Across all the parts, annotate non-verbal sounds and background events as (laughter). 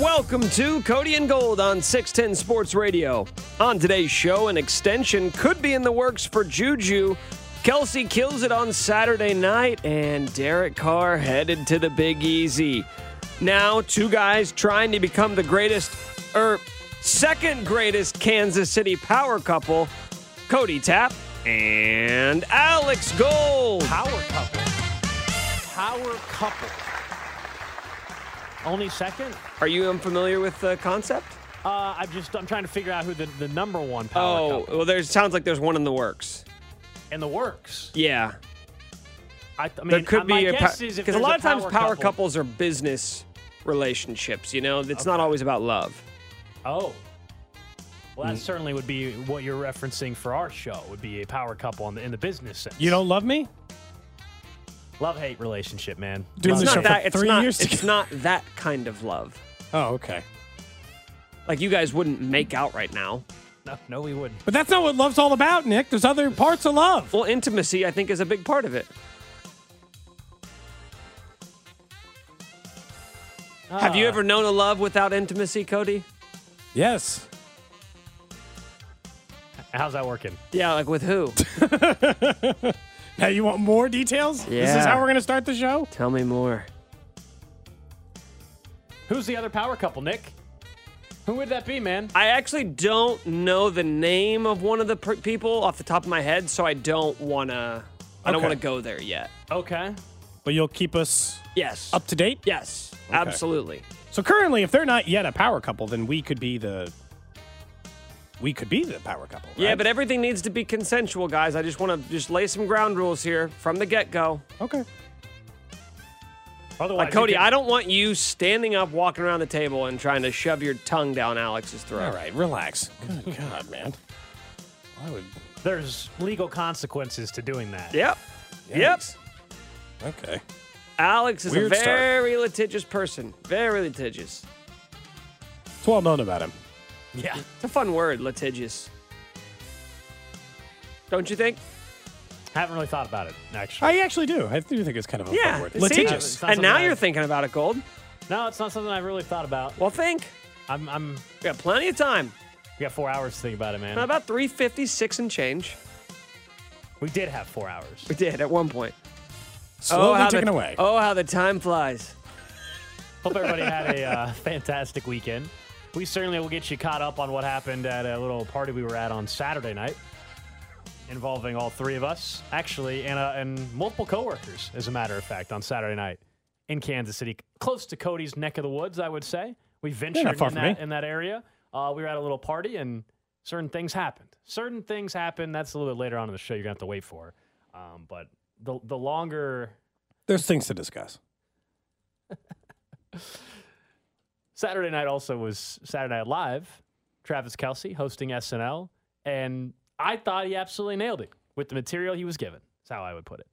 Welcome to Cody and Gold on 610 Sports Radio. On today's show, an extension could be in the works for Juju. Kelce kills it on Saturday night, and Derek Carr headed to the Big Easy. Now, two guys trying to become the greatest, or second greatest Kansas City power couple Cody Tapp and Alex Gold. Power couple. Power couple. Only second? Are you unfamiliar with the concept? Uh, I'm just I'm trying to figure out who the, the number one power Oh, couple well, there's sounds like there's one in the works. in the works. Yeah. I, I mean, there could uh, my be a guess is because a there's lot of times power, power couple, couples are business relationships. You know, it's not always about love. Oh. Well, Mm. that certainly would be what you're referencing for our show. Would be a power couple in the, in the business sense. You don't love me? Love hate relationship, man. Doing Love this It's show not hate. for that. It's three not. years It's together. not that kind of love. Oh, okay. Like you guys wouldn't make out right now. No, no, we wouldn't. But that's not what love's all about, Nick. There's other parts of love. Well, intimacy, I think, is a big part of it. Have you Ah. ever known a love without intimacy, Cody? Yes. How's that working? Yeah, like with who? (laughs) Now you want more details? This is how we're going to start the show? Tell me more. Who's the other power couple, Nick? Who would that be, man? I actually don't know the name of one of the per- people off the top of my head, so I don't wanna. I don't want to go there yet. Okay. But you'll keep us Yes. up to date? Yes. Absolutely. So currently, if they're not yet a power couple, then we could be the. We could be the power couple. Yeah, but everything needs to be consensual, guys. I just want to just lay some ground rules here from the get go. Okay. Otherwise, uh, Like Cody, could- I don't want you standing up, walking around the table, and trying to shove your tongue down Alex's throat. All right, relax. Good (laughs) God, man. I would. There's legal consequences to doing that. Yep. Yep. Okay. Alex is Weird a start. very litigious person. Very litigious. It's well known about him. Yeah. It's a fun word, litigious. Don't you think? I haven't really thought about it, actually. I actually do. I do think it's kind of a Yeah. fun word. Litigious. And now something you're thinking about it, Gold. No, it's not something I've really thought about. Well, think. I'm, I'm, We got plenty of time. we got four hours to think about it, man. About 356 and change. We did have four hours. We did at one point. Slowly how ticking the, away. Oh, how the time flies. Hope everybody had a uh, (laughs) fantastic weekend. We certainly will get you caught up on what happened at a little party we were at on Saturday night, involving all three of us, actually, and, uh, and multiple coworkers, as a matter of fact, on Saturday night in Kansas City, close to Cody's neck of the woods, I would say. We ventured in, that, in that area. Uh, we were at a little party, and certain things happened. Certain things happened. That's a little bit later on in the show. You're gonna have to wait for. Um, but the the longer There's things to discuss. (laughs) Saturday night also was Saturday Night Live. Travis Kelce hosting SNL, and I thought he absolutely nailed it with the material he was given. That's how I would put it.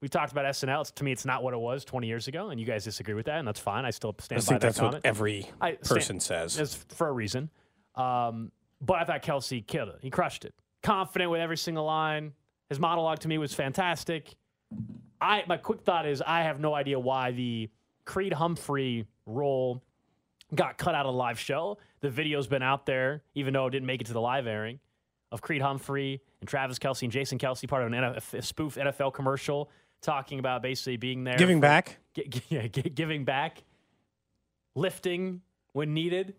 We talked about SNL. It's, to me, it's not what it was 20 years ago, and you guys disagree with that, and that's fine. I still I stand by think that that's what comment. every I stand- person says. It's for a reason. Um, but I thought Kelce killed it. He crushed it. Confident with every single line. His monologue to me was fantastic. I my quick thought is I have no idea why the Creed Humphrey role got cut out of the live show. The video's been out there, even though it didn't make it to the live airing, of Creed Humphrey and Travis Kelce and Jason Kelce, part of an NF, a spoof NFL commercial, talking about basically being there, Giving for- back. (laughs) gi- yeah, gi- giving back, lifting when needed.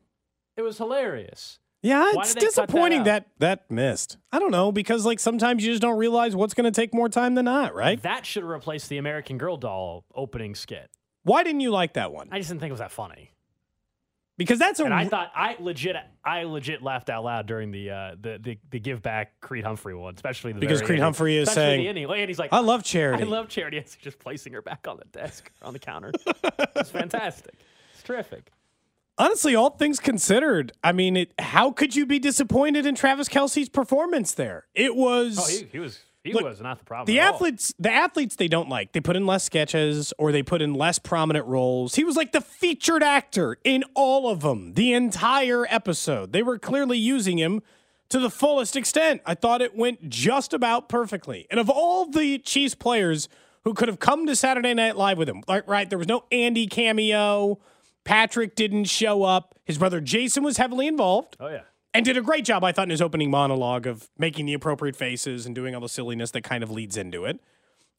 It was hilarious. Yeah, Why it's cut that disappointing that, that missed. I don't know because like sometimes you just don't realize what's going to take more time than not, right? That should replace the American Girl doll opening skit. Why didn't you like that one? I just didn't think it was that funny. because that's a And I thought I legit, I legit laughed out loud during the uh, the, the the give back Creed Humphrey one, especially the Because Creed ending. Humphrey is Especially saying, the ending. and he's like, I love charity. I love charity. (laughs) He's just placing her back on the desk or on the counter. (laughs) it's fantastic. It's terrific. Honestly, all things considered, I mean, it, how could you be disappointed in Travis Kelce's performance there? It was Oh, he, he was he Look, was not the problem. the at all. athletes. The athletes they don't like. They put in less sketches or they put in less prominent roles. He was like the featured actor in all of them, the entire episode. They were clearly using him to the fullest extent. I thought it went just about perfectly. And of all the Chiefs players who could have come to Saturday Night Live with him, like right, there was no Andy cameo. Patrick didn't show up. His brother Jason was heavily involved Oh yeah. And did a great job, I thought, in his opening monologue of making the appropriate faces and doing all the silliness that kind of leads into it.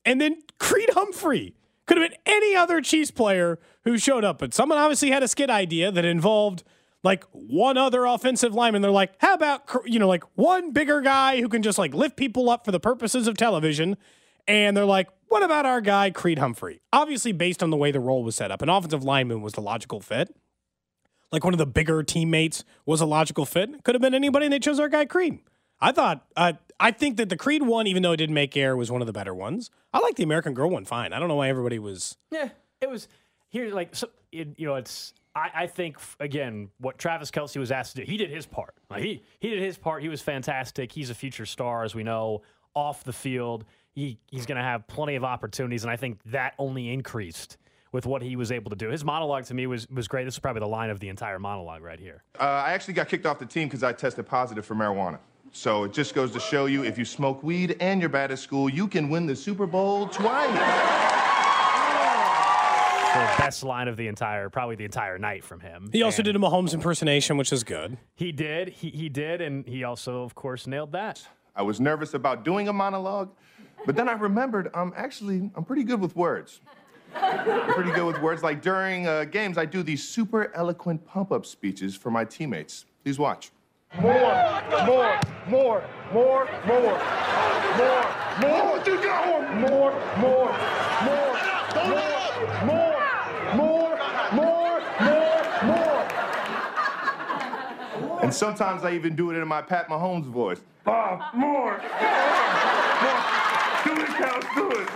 And then Creed Humphrey could have been any other Chiefs player who showed up, but someone obviously had a skit idea that involved like one other offensive lineman. They're like, how about you know like one bigger guy who can just like lift people up for the purposes of television? And they're like, what about our guy Creed Humphrey? Obviously, based on the way the role was set up, an offensive lineman was the logical fit like one of the bigger teammates was a logical fit. Could have been anybody, and they chose our guy Creed. I thought, uh, I think that the Creed one, even though it didn't make air, was one of the better ones. I like the American Girl one fine. I don't know why everybody was. Yeah, it was here. Like, so, it, you know, it's. I, I think again, what Travis Kelce was asked to do, he did his part. Like, he he did his part. He was fantastic. He's a future star, as we know, off the field. He he's going to have plenty of opportunities, and I think that only increased with what he was able to do. His monologue to me was was great. This is probably the line of the entire monologue right here. Uh, I actually got kicked off the team because I tested positive for marijuana. So it just goes to show you if you smoke weed and you're bad at school, you can win the Super Bowl twice. The best line of the entire, probably the entire night from him. He also And did a Mahomes impersonation, which is good. He did. He he did, and he also, of course, nailed that. I was nervous about doing a monologue, but then I remembered I'm actually I'm pretty good with words. I'm pretty good with words. Like during uh, games, I do these super eloquent pump-up speeches for my teammates. Please watch. More, more, more, more, more, more, more. You go. More, more, more, more, more, more, more, more, more. More. And sometimes I even do it in my Pat Mahomes voice. Ah, more. more. Do it, Coach. Do it.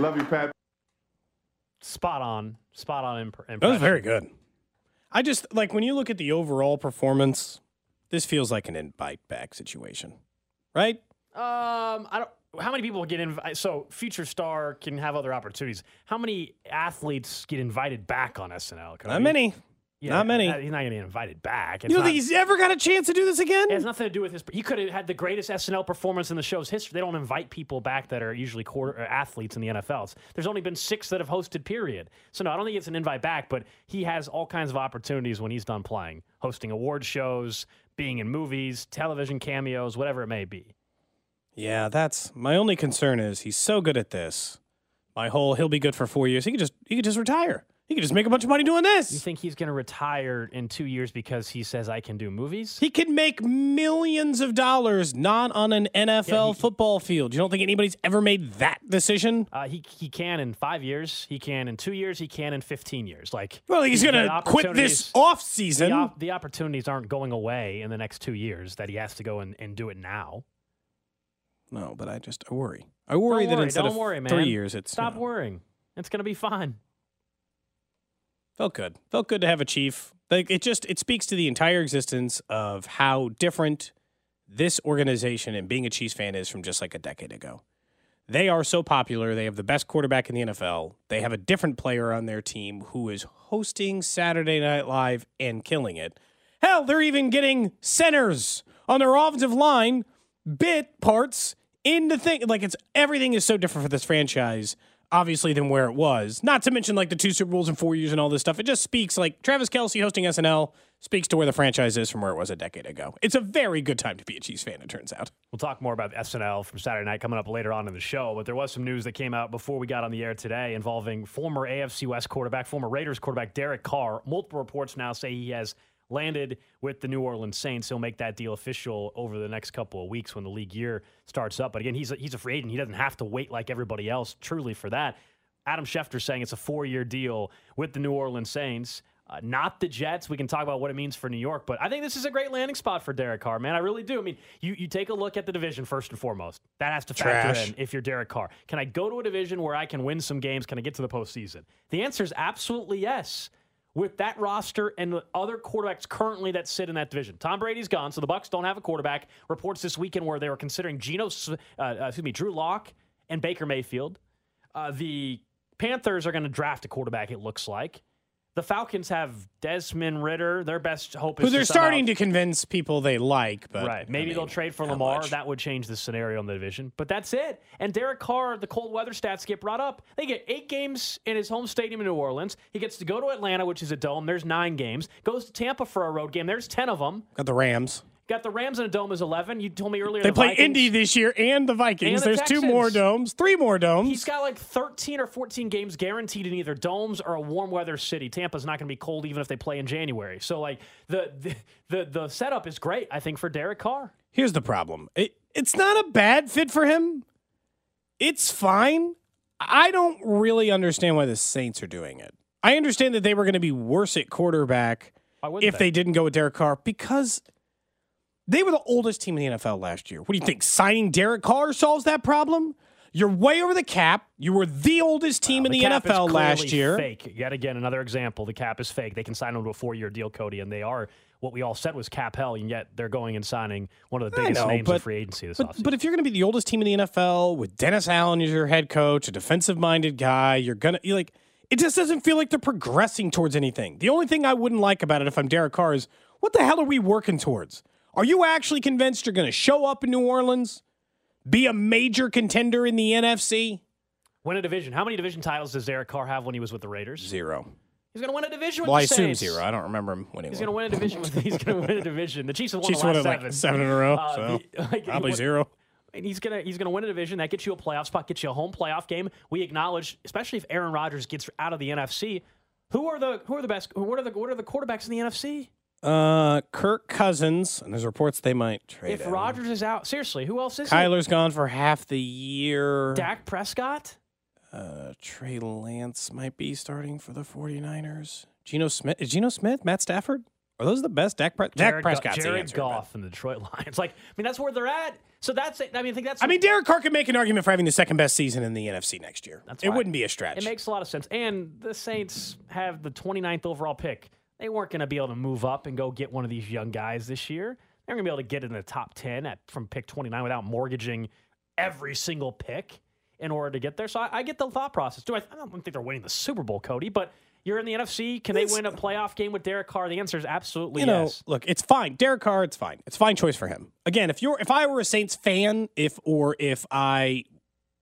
Love you, Pat. Spot on. Spot on. Imp- That was very good. I just like when you look at the overall performance, this feels like an invite back situation, right? Um, I don't. How many people get invited? So, future star can have other opportunities. How many athletes get invited back on SNL? Cody? Not many. Yeah, Not many. uh, He's not going to get invited back. It's You don't think he's ever got a chance to do this again? It has nothing to do with his. He could have had the greatest SNL performance in the show's history. They don't invite people back that are usually quarter, uh, athletes in the NFL. It's- There's only been six that have hosted. Period. So no, I don't think it's an invite back. But he has all kinds of opportunities when he's done playing, hosting award shows, being in movies, television cameos, whatever it may be. Yeah, that's my only concern is he's so good at this. My whole he'll be good for four years. He could just he could just retire. He could just make a bunch of money doing this. You think he's going to retire in two years because he says I can do movies? He could make millions of dollars not on an NFL he- football field. You don't think anybody's ever made that decision? Uh, he he can in five years. He can in two years. He can in fifteen years. Like Well, he's the going to quit this off The, season. op- the opportunities aren't going away in the next two years. That he has to go and, and do it now. no, but I just I worry. I worry Don't that worry, instead don't of worry, man. three years, it's you Stop know, worrying. It's going to be fine. Felt good. Felt good to have a chief. Like it just it speaks to the entire existence of how different this organization and being a Chiefs fan is from just like a decade ago. They are so popular. They have the best quarterback in the NFL. They have a different player on their team who is hosting Saturday Night Live and killing it. Hell, they're even getting centers on their offensive line, bit parts in the thing. Like it's everything is so different for this franchise, obviously, than where it was. Not to mention like the two Super Bowls in four years and all this stuff. It just speaks like Travis Kelce hosting SNL speaks to where the franchise is from where it was a decade ago. It's a very good time to be a Chiefs fan, it turns out. We'll talk more about SNL from Saturday night coming up later on in the show. But there was some news that came out before we got on the air today involving former AFC West quarterback, former Raiders quarterback Derek Carr. Multiple reports now say he has landed with the New Orleans Saints. He'll make that deal official over the next couple of weeks when the league year starts up. But again, he's a, he's a free agent. He doesn't have to wait like everybody else truly for that. Adam Schefter saying it's a four year deal with the New Orleans Saints. Uh, not the Jets. We can talk about what it means for New York, but I think this is a great landing spot for Derek Carr, man. I really do. I mean, you, you take a look at the division first and foremost. That has to factor Trash. in if you're Derek Carr. Can I go to a division where I can win some games? Can I get to the postseason? The answer is absolutely yes. With that roster and the other quarterbacks currently that sit in that division, Tom Brady's gone, so the Bucs don't have a quarterback. Reports this weekend where they were considering Geno, uh, uh, excuse me, Drew Lock and Baker Mayfield. Uh, the Panthers are going to draft a quarterback. It looks like the Falcons have Desmond Ridder. Their best hope is Who they're to somehow- starting to convince people they like, but Right. Maybe I mean, they'll trade for Lamar. much? That would change the scenario in the division. But that's it. And Derek Carr, the cold weather stats get brought up. They get eight games in his home stadium in New Orleans. He gets to go to Atlanta, which is a dome. There's nine games. Goes to Tampa for a road game. There's 10 of them. Got the Rams. Got the Rams in a dome is 11. You told me earlier They the play Vikings- Indy this year and the Vikings. And the There's two more domes, three more domes. He's got like 13 or 14 games guaranteed in either domes or a warm weather city. Tampa's not going to be cold even if they play in January. So like the the the, the setup is great, I think, for Derek Carr. Here's the problem. It, it's not a bad fit for him. It's fine. I don't really understand why the Saints are doing it. I understand that they were going to be worse at quarterback if they? they didn't go with Derek Carr because they were the oldest team in the NFL last year. What do you think? Signing Derek Carr solves that problem? You're way over the cap. You were the oldest team in the, NFL last year. Fake. Yet again, another example. The cap is fake. They can sign him to a four-year deal, Cody, and they are what we all said was cap hell, and yet they're going and signing one of the biggest know, names but- in free agency this But, offseason. but if you're going to be the oldest team in the NFL with Dennis Allen as your head coach, a defensive minded guy, you're going to, you like, it just doesn't feel like they're progressing towards anything. The only thing I wouldn't like about it if I'm Derek Carr is what the hell are we working towards? Are you actually convinced you're going to show up in New Orleans, be a major contender in the NFC? win a division. How many division titles does Derek Carr have when he was with the Raiders? Zero. He's going to win a division with Well, I assume Saints. zero. I don't remember him winning He's going to win a division. With, he's going to win a division. The Chiefs have won Chiefs the won it like seven. seven in a row. Uh, so (laughs) like, probably what- zero. And he's gonna he's gonna win a division that gets you a playoff spot, gets you a home playoff game. We acknowledge, especially if Aaron Rodgers gets out of the NFC. Who are the who are the best? What are the what are the quarterbacks in the NFC? Uh, Kirk Cousins, and there's reports they might trade If him. Rodgers is out, seriously, who else is it? Kyler's gone for half the year. Dak Prescott. Uh, Trey Lance might be starting for the 49ers. Geno Smith. Is Geno Smith? Matt Stafford? Are those the best? Dak, Pre- Dak Prescott, Prescott's the Jared answer, Goff and the Detroit (laughs) Lions. Like, I mean, that's where they're at. So that's it. I mean, I think that's. but- I mean, Derek Carr could make an argument for having the second best season in the NFC next year. That's it wouldn't be a stretch. It makes a lot of sense. And the Saints have the 29th overall pick. They weren't going to be able to move up and go get one of these young guys this year. They're going to be able to get in the top 10 at from pick 29 without mortgaging every single pick in order to get there. So I, I get the thought process. Do I, I don't think they're winning the Super Bowl, Cody, but you're in the NFC. Can they It's- win a playoff game with Derek Carr? The answer is absolutely you know, yes. look, it's fine. Derek Carr, it's fine. It's a fine choice for him. Again, if you're if I were a Saints fan, if or if I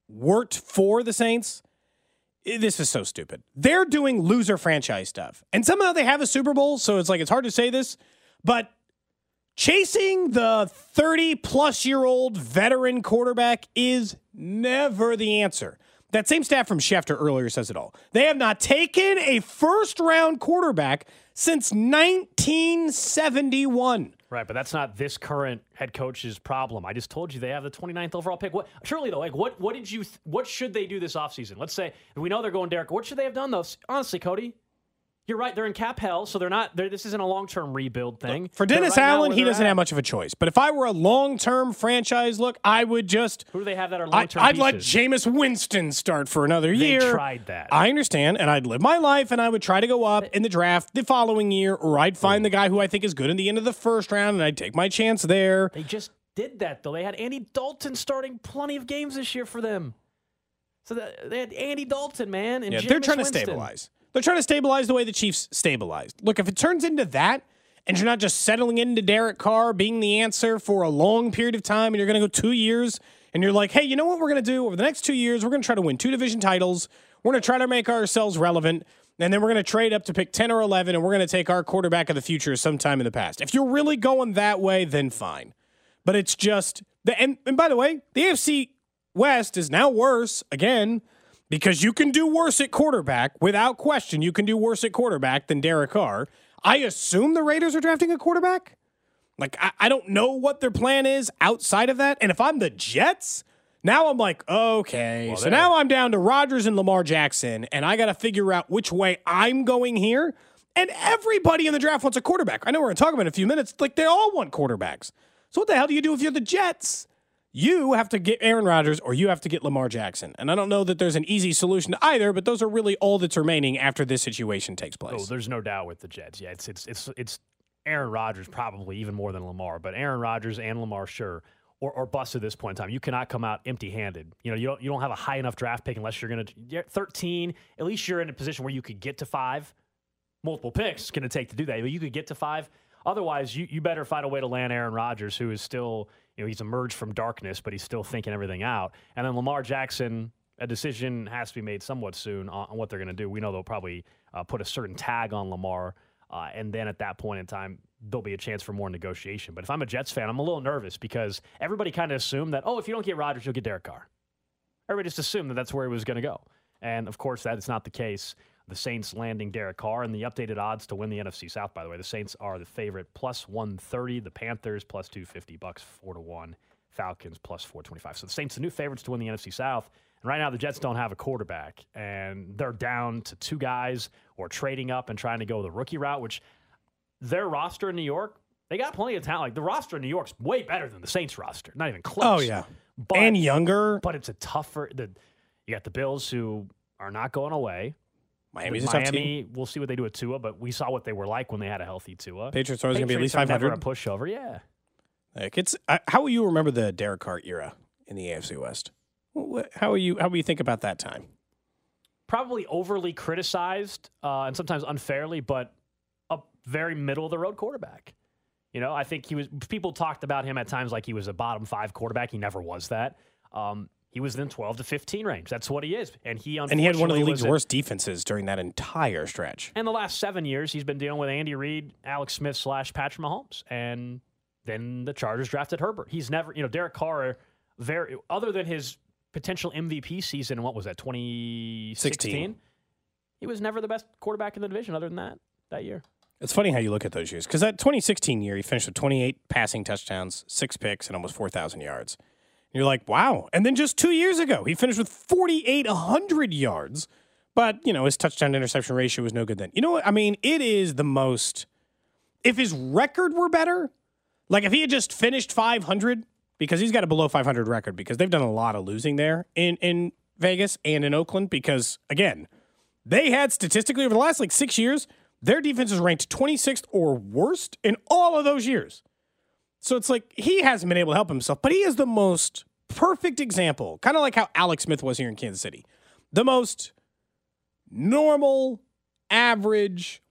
worked for the Saints, this is so stupid. They're doing loser franchise stuff. And somehow they have a Super Bowl, so it's like it's hard to say this, but chasing the 30 plus year old veteran quarterback is never the answer. That same staff from Schefter earlier says it all. They have not taken a first round quarterback since 1971. Right, but that's not this current head coach's problem. I just told you they have the 29th overall pick. What surely though, like what what did you th- what should they do this offseason? Let's say we know they're going Derek. What should they have done though? Honestly, Cody, you're right. They're in cap hell, so they're not. They're, this isn't a long term rebuild thing. For Dennis right Allen, he doesn't at. have much of a choice. But if I were a long term franchise look, I would just. Who do they have that are I, long term? I'd let Jameis Winston start for another year. They year. tried that. I understand, and I'd live my life, and I would try to go up in the draft the following year, or I'd find the guy who I think is good in the end of the first round, and I'd take my chance there. They just did that though. They had Andy Dalton starting plenty of games this year for them. So that, they had Andy Dalton, man, and Yeah, they're Jameis trying to stabilize. They're trying to stabilize the way the Chiefs stabilized. Look, if it turns into that, and you're not just settling into Derek Carr being the answer for a long period of time, and you're going to go two years, and you're like, hey, you know what we're going to do over the next two years? We're going to try to win two division titles. We're going to try to make ourselves relevant. And then we're going to trade up to pick 10 or 11, and we're going to take our quarterback of the future sometime in the past. If you're really going that way, then fine. But it's just, the, and, and by the way, the AFC West is now worse again because you can do worse at quarterback without question. You can do worse at quarterback than Derek Carr. I assume the Raiders are drafting a quarterback. Like I, I don't know what their plan is outside of that. And if I'm the Jets, Now I'm like, okay. so there- now I'm down to Rodgers and Lamar Jackson, and I got to figure out which way I'm going here. And everybody in the draft wants a quarterback. I know we're going to talk about it in a few minutes. Like they all want quarterbacks. So what the hell do you do if you're the Jets? You have to get Aaron Rodgers or you have to get Lamar Jackson. And I don't know that there's an easy solution to either, but those are really all that's remaining after this situation takes place. Oh, there's no doubt with the Jets. Yeah, it's it's it's it's Aaron Rodgers probably even more than Lamar, but Aaron Rodgers and Lamar sure. Or, or bust at this point in time. You cannot come out empty-handed. You know, you don't you don't have a high enough draft pick unless you're going to 13. At least you're in a position where you could get to five. Multiple picks going to take to do that, but you could get to five. Otherwise, you, you better find a way to land Aaron Rodgers, who is still you know he's emerged from darkness, but he's still thinking everything out. And then Lamar Jackson, a decision has to be made somewhat soon on, what they're going to do. We know they'll probably uh, put a certain tag on Lamar, uh, and then at that point in time, there'll be a chance for more negotiation. But if I'm a Jets fan, I'm a little nervous because everybody kind of assumed that oh, if you don't get Rodgers, you'll get Derek Carr. Everybody just assumed that that's where he was going to go, and of course that is not the case. The Saints landing Derek Carr and the updated odds to win the NFC South. By the way, the Saints are the favorite, plus one thirty. The Panthers plus two fifty bucks, four to one. Falcons plus four twenty five. So the Saints, the new favorites to win the NFC South. And right now, the Jets don't have a quarterback, and they're down to two guys or trading up and trying to go the rookie route, which their roster in New York, they got plenty of talent. Like the roster in New York's way better than the Saints roster. Not even close. oh, yeah. But, and younger. but it's a tougher. The, you got the Bills who are not going away. Miami's a tough team. Miami, we'll see what they do with Tua, but we saw what they were like when they had a healthy Tua. Patriots are always going to be at least Patriots are 500. a pushover. Yeah. Like it's uh, how will you remember the Derek Carr era in the AFC West? How will you how will you think about that time? Probably overly criticized uh, and sometimes unfairly, but a very middle of the road quarterback. You know, I think he was. People talked about him at times like he was a bottom five quarterback. He never was that. Um, he was in 12 to 15 range. That's what he is, and he And he had one of the league's worst defenses during that entire stretch. And the last seven years, he's been dealing with Andy Reid, Alex Smith slash Patrick Mahomes, and then the Chargers drafted Herbert. He's never, you know, Derek Carr, very other than his potential MVP season. What was that? Twenty sixteen. He was never the best quarterback in the division. Other than that, that year. It's funny how you look at those years because that 2016 year he finished with 28 passing touchdowns, six picks, and almost 4,000 yards. You're like, wow. And then just two years ago he finished with 4,800 yards, but you know his touchdown to interception ratio was no good then. You know what? I mean, it is the most. If his record were better, like if he had just finished 500, because he's got a below 500 record because they've done a lot of losing there in in Vegas and in Oakland because again, they had statistically over the last like six years, their defense is ranked 26th or worst in all of those years. So it's like he hasn't been able to help himself, but he is the most perfect example, kind of like how Alex Smith was here in Kansas City. The most normal, average,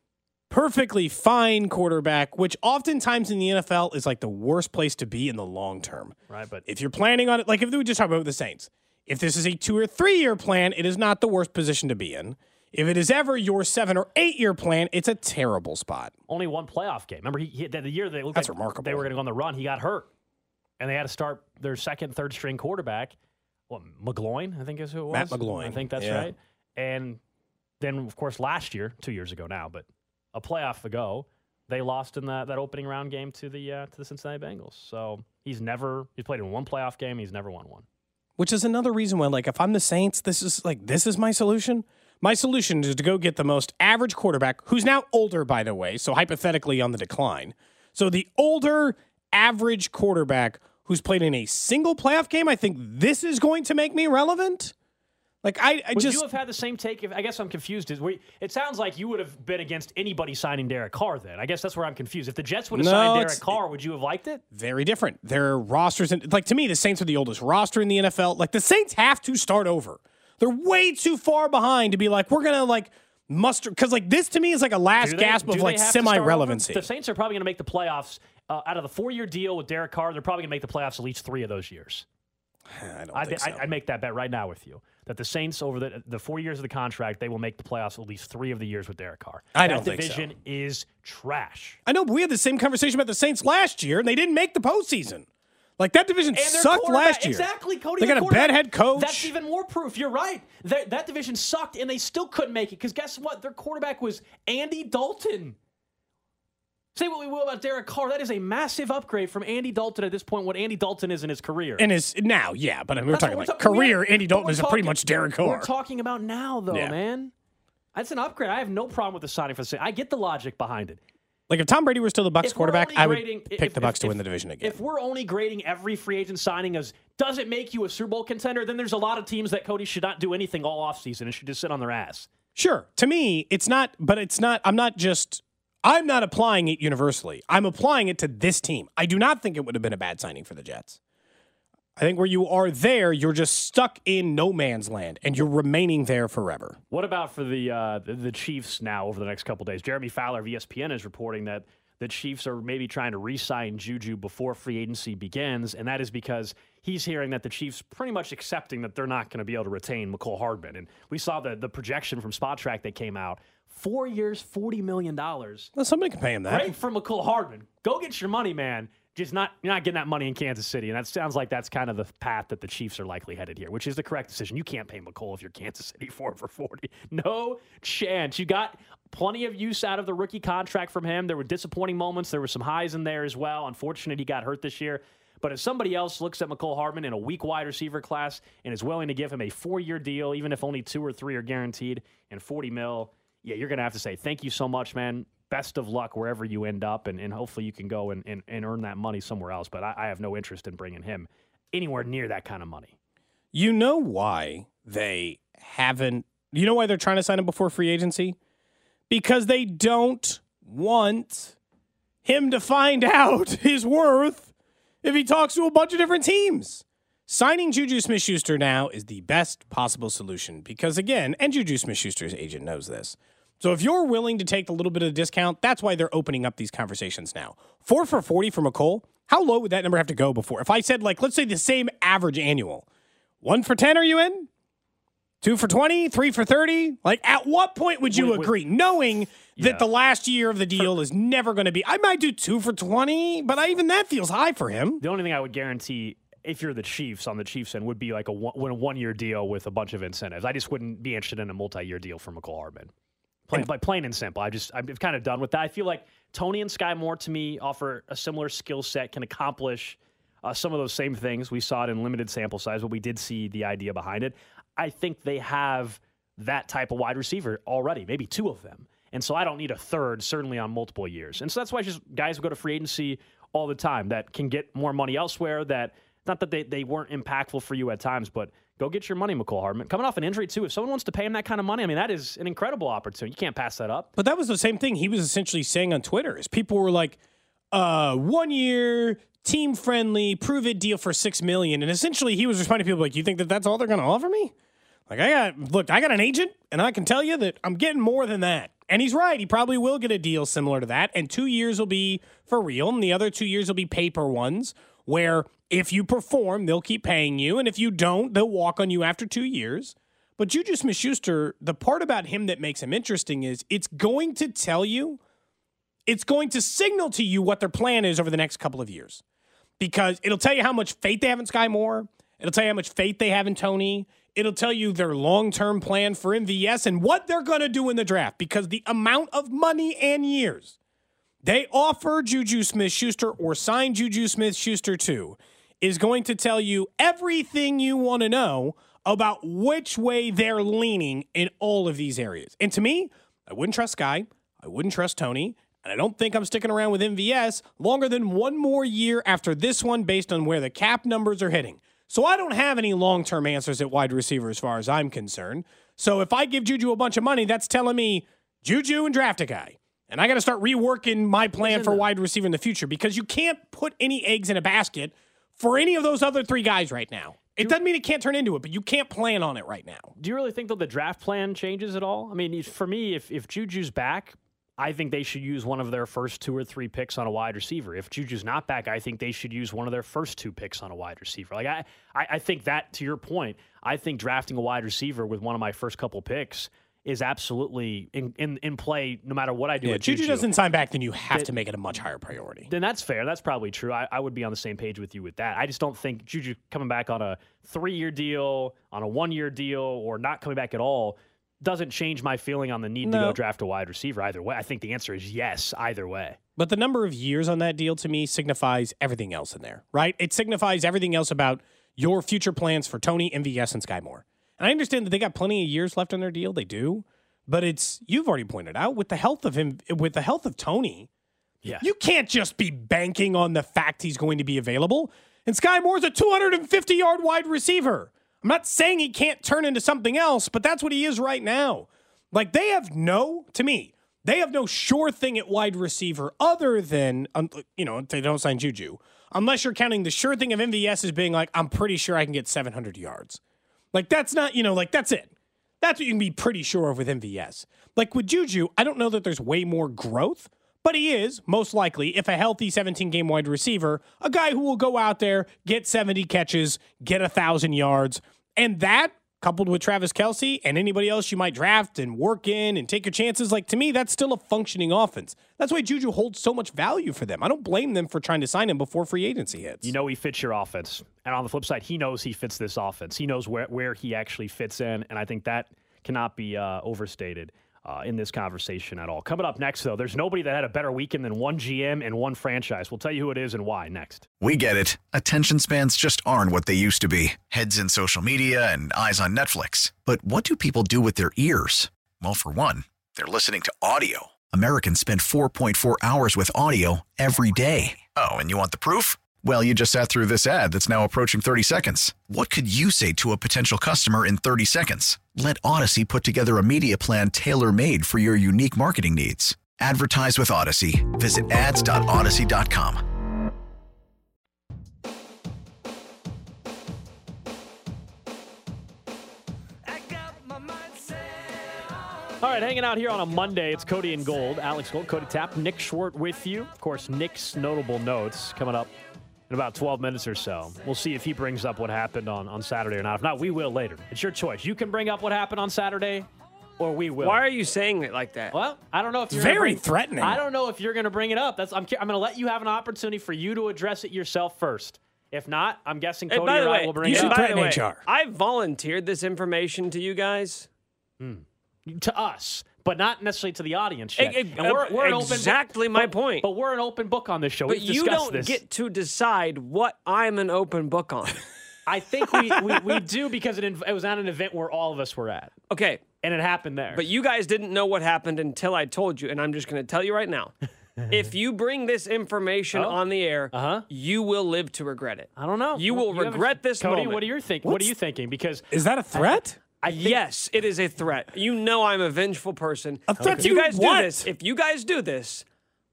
perfectly fine quarterback, which oftentimes in the NFL is like the worst place to be in the long term. Right, but If you're planning on it, like if we just talk about the Saints, if this is a two or three year plan, it is not the worst position to be in. If it is ever your seven or eight year plan, it's a terrible spot. only one playoff game. Remember, he, he the year they looked That's like remarkable. they were going to go on the run, he got hurt, and they had to start their second, third string quarterback. What McGloin, I think is who it was. Matt McGloin, I think that's yeah. right. And then, of course, last year, two years ago now, but a playoff ago, they lost in that, that opening round game to the uh, to the Cincinnati Bengals. So he's never he's played in one playoff game. He's never won one. Which is another reason why, like, if I'm the Saints, this is like this is my solution. My solution is to go get the most average quarterback, who's now older, by the way, so hypothetically on the decline. So the older average quarterback who's played in a single playoff game, I think this is going to make me relevant. Like I, I Would just you have had the same take? If, I guess I'm confused. Is we, it sounds like you would have been against anybody signing Derek Carr. Then I guess that's where I'm confused. If the Jets would have No, signed Derek Carr, would you have liked it? very different. Their rosters, and like to me, the Saints are the oldest roster in the NFL. Like the Saints have to start over. They're way too far behind to be like we're gonna like muster because like this to me is like a last they- gasp of like have to start semi relevancy. The Saints are probably going to make the playoffs. Uh, out of the four-year deal with Derek Carr, they're probably going to make the playoffs at least three of those years. (sighs) I don't I'd, think so. I'd, I'd make that bet right now with you that the Saints over the the four years of the contract, they will make the playoffs at least three of the years with Derek Carr. I that don't think so. The division is trash. I know, but we had the same conversation about the Saints last year, and they didn't make the postseason. Like that division sucked last year. Exactly, Cody. They got a bad head coach. That's even more proof. You're right. That, that division sucked, and they still couldn't make it. Because guess what? Their quarterback was Andy Dalton. Say what we will about Derek Carr, that is a massive upgrade from Andy Dalton at this point. What Andy Dalton is in his career. And is now, yeah, but I mean, we're That's talking what like ta- career. Andy Dalton is pretty much Derek Carr. We're talking about now, though, Yeah. man. That's an upgrade. I have no problem with the signing for the city. I get the logic behind it. Like if Tom Brady were still the Bucs quarterback, I would grading- pick if- the Bucs if- to win the division again. If we're only grading every free agent signing as does it make you a Super Bowl contender, then there's a lot of teams that Cody should not do anything all offseason and should just sit on their ass. Sure. To me, it's not, but it's not, I'm not just, I'm not applying it universally. I'm applying it to this team. I do not think it would have been a bad signing for the Jets. I think where you are there, you're just stuck in no man's land and you're remaining there forever. What about for the uh, the, Chiefs now over the next couple days? Jeremy Fowler of ESPN is reporting that the Chiefs are maybe trying to re-sign Juju before free agency begins, and that is because he's hearing that the Chiefs pretty much accepting that they're not going to be able to retain Mecole Hardman. And we saw the the projection from Spotrac that came out: four years, forty million dollars. Well, somebody can pay him that. Great for Mecole Hardman. Go get your money, man. Just not you're not getting that money in Kansas City, and that sounds like that's kind of the path that the Chiefs are likely headed here, which is the correct decision. You can't pay Mecole if you're Kansas City (laughs) four for forty. No chance. You got plenty of use out of the rookie contract from him. There were disappointing moments. There were some highs in there as well. Unfortunate he got hurt this year. But if somebody else looks at Mecole Hardman in a weak wide receiver class and is willing to give him a four-year deal, even if only two or three are guaranteed, and 40 mil, yeah, you're going to have to say, thank you so much, man. Best of luck wherever you end up, and, and hopefully you can go and, and, and earn that money somewhere else. But I, I have no interest in bringing him anywhere near that kind of money. You know why they haven't, you know why they're trying to sign him before free agency? Because they don't want him to find (laughs) out his worth if he talks to a bunch of different teams. Signing Juju Smith Schuster now is the best possible solution because, again, and Juju Smith Schuster's agent knows this. So if you're willing to take a little bit of a discount, that's why they're opening up these conversations now. Four for 40 for Mecole, how low would that number have to go before? If I said, like, let's say the same average annual, one for 10, are you in? Two for 20, three for 30? Like, at what point would you with- agree, knowing Yeah. that the last year of the deal is never going to be? I might do two for 20, but I, even that feels high for him. The only thing I would guarantee if you're the Chiefs on the Chiefs end would be like a one, a one year deal with a bunch of incentives. I just wouldn't be interested in a multi year deal for Mecole Hardman. Plain, like plain and simple. I just I'm kind of done with that. I feel like Toney and Skyy Moore to me offer a similar skill set, can accomplish uh, some of those same things. We saw it in limited sample size, but we did see the idea behind it. I think they have that type of wide receiver already, maybe two of them. And so I don't need a third, certainly on multiple years. And so that's why just guys who go to free agency all the time that can get more money elsewhere. That not that they, they weren't impactful for you at times, but go get your money, Mecole Hardman. Coming off an injury too, if someone wants to pay him that kind of money, I mean that is an incredible opportunity. You can't pass that up. But that was the same thing he was essentially saying on Twitter. Is people were like, uh, one year, team friendly, prove it deal for six million, and essentially he was responding to people like, you think that that's all they're going to offer me? Like I got look, I got an agent, and I can tell you that I'm getting more than that. And he's right. He probably will get a deal similar to that, and two years will be for real, and the other two years will be paper ones where if you perform, they'll keep paying you, and if you don't, they'll walk on you after two years. But Juju Smith Schuster, the part about him that makes him interesting is it's going to tell you, it's going to signal to you what their plan is over the next couple of years. Because it'll tell you how much faith they have in Skyy Moore. It'll tell you how much faith they have in Toney. It'll tell you their long term plan for MVS and what they're going to do in the draft. Because the amount of money and years they offer Juju Smith Schuster or sign Juju Smith Schuster to is going to tell you everything you want to know about which way they're leaning in all of these areas. And to me, I wouldn't trust Skyy. I wouldn't trust Toney. And I don't think I'm sticking around with MVS longer than one more year after this one based on where the cap numbers are hitting. So I don't have any long term answers at wide receiver as far as I'm concerned. So if I give Juju a bunch of money, that's telling me Juju and draft a guy. And I got to start reworking my plan for wide receiver in the future because you can't put any eggs in a basket for any of those other three guys right now. It doesn't mean it can't turn into it, but you can't plan on it right now. Do you really think though the draft plan changes at all? I mean, for me, if if Juju's back, I think they should use one of their first two or three picks on a wide receiver. If Juju's not back, I think they should use one of their first two picks on a wide receiver. Like I, I, I think that to your point, I think drafting a wide receiver with one of my first couple picks is absolutely in, in, in play no matter what I do. Yeah, Juju Juju doesn't sign back, then you have to make it a much higher priority. then that's fair. That's probably true. I, I would be on the same page with you with that. I just don't think Juju coming back on a three year deal, on a one year deal, or not coming back at all doesn't change my feeling on the need to go draft a wide receiver either way. I think the answer is yes, either way. But the number of years on that deal to me signifies everything else in there, right? It signifies everything else about your future plans for Toney, MVS, and Skyy Moore. And I understand that they got plenty of years left on their deal. They do. But it's you've already pointed out with the health of him with the health of Toney, Yeah. you can't just be banking on the fact he's going to be available. And Skyy Moore's a 250 yard wide receiver. I'm not saying he can't turn into something else, but that's what he is right now. Like they have no, to me, they have no sure thing at wide receiver other than, um, you know, they don't sign Juju. Unless you're counting the sure thing of MVS as being like, I'm pretty sure I can get 700 yards. Like that's not, you know, like that's it. That's what you can be pretty sure of with MVS. Like with Juju, I don't know that there's way more growth, but he is most likely, if a healthy 17 game wide receiver, a guy who will go out there, get 70 catches, get a thousand yards, and that coupled with Travis Kelce and anybody else you might draft and work in and take your chances, like to me, that's still a functioning offense. That's why Juju holds so much value for them. I don't blame them for trying to sign him before free agency hits. You know he fits your offense. And on the flip side, he knows he fits this offense. He knows where, where he actually fits in. And I think that cannot be uh, overstated uh, in this conversation at all. Coming up next, though, there's nobody that had a better weekend than one GM and one franchise. We'll tell you who it is and why next. We get it. Attention spans just aren't what they used to be heads in social media and eyes on Netflix. But what do people do with their ears? Well, for one, they're listening to audio. Americans spend 4.4 hours with audio every day. Oh, and you want the proof? Well, you just sat through this ad that's now approaching 30 seconds. What could you say to a potential customer in 30 seconds? Let Audacy put together a media plan tailor made for your unique marketing needs. Advertise with Audacy. Visit ads.audacy.com. All right, hanging out here on a Monday. It's Cody and Gold. Alex Gold, Cody Tapp, Nick Schwartz with you. Of course, Nick's notable notes coming up in about 12 minutes or so. We'll see if he brings up what happened on, on Saturday or not. If not, we will later. It's your choice. You can bring up what happened on Saturday, or we will. Why are you saying it like that? Well, I don't know if you're Very bring- threatening. I don't know if you're going to bring it up. That's I'm, I'm going to let you have an opportunity for you to address it yourself first. If not, I'm guessing Cody by the or I will bring you it should up by the threaten way, HR. I volunteered this information to you guys. Hmm. to us, but not necessarily to the audience yet. Eh, and we're, we're an open book- exactly my but- point. But we're an open book on this show. But We've you don't this. get to decide what I'm an open book on. (laughs) I think we, we, we do because it, inv- it was at an event where all of us were at, okay, and it happened there. but you guys didn't know what happened until I told you, and I'm just going to tell you right now. (laughs) if you bring this information Oh. on the air, Uh-huh. you will live to regret it. I don't know. You will haven't- regret this Cody, moment. what are you thinking? What are you thinking? Because Is that a threat? I think Yes, it is a threat. You know I'm a vengeful person. A threat if to you guys what? do this, if you guys do this,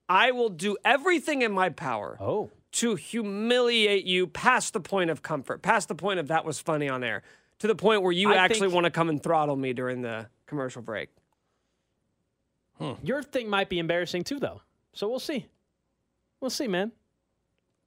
I will do everything in my power Oh. to humiliate you past the point of comfort, past the point of that was funny on air, to the point where you I actually think- want to come and throttle me during the commercial break. Hmm. your thing might be embarrassing too, though. So we'll see. We'll see, man.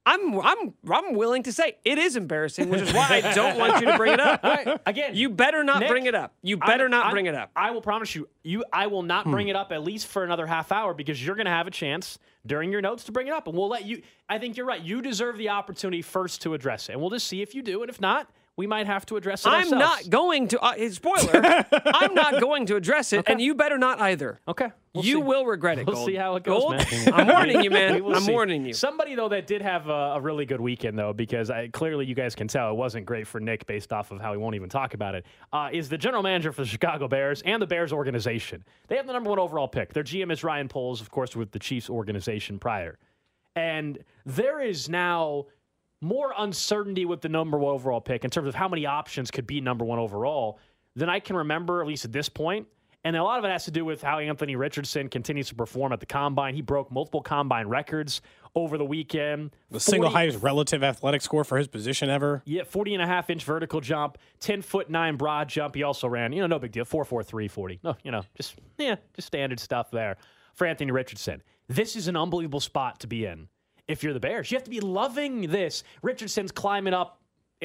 I'm I'm I'm willing to say it is embarrassing, which is why I don't want you to bring it up. All (laughs) right. Again, You better not Nick, bring it up. You I- better not I- bring it up. I will promise you, you I will not hmm. bring it up at least for another half hour because you're going to have a chance during your notes to bring it up, and we'll let you. I think you're right. You deserve the opportunity first to address it, and we'll just see if you do, and if not, we might have to address it. I'm ourselves. not going to. Uh, spoiler. (laughs) I'm not going to address it, and you better not either. Okay. we'll you see. will regret it. We'll Gold. see how it goes, Gold, man. I'm warning you, man. (laughs) I'm see. warning you. Somebody though that did have a, a really good weekend though, because I, clearly you guys can tell it wasn't great for Nick based off of how he won't even talk about it. Uh, is the general manager for the Chicago Bears and the Bears organization? They have the number one overall pick. Their GM is Ryan Poles, of course, with the Chiefs organization prior, and there is now more uncertainty with the number one overall pick in terms of how many options could be number one overall than I can remember, at least at this point. And a lot of it has to do with how Anthony Richardson continues to perform at the combine. He broke multiple combine records over the weekend. The single highest relative athletic score for his position ever. Yeah, 40 and a half inch vertical jump, 10 foot 9 broad jump. He also ran, you know, no big deal, 4.43 40. No, you know, just, yeah, just standard stuff there for Anthony Richardson. This is an unbelievable spot to be in if you're the Bears. You have to be loving this. Richardson's climbing up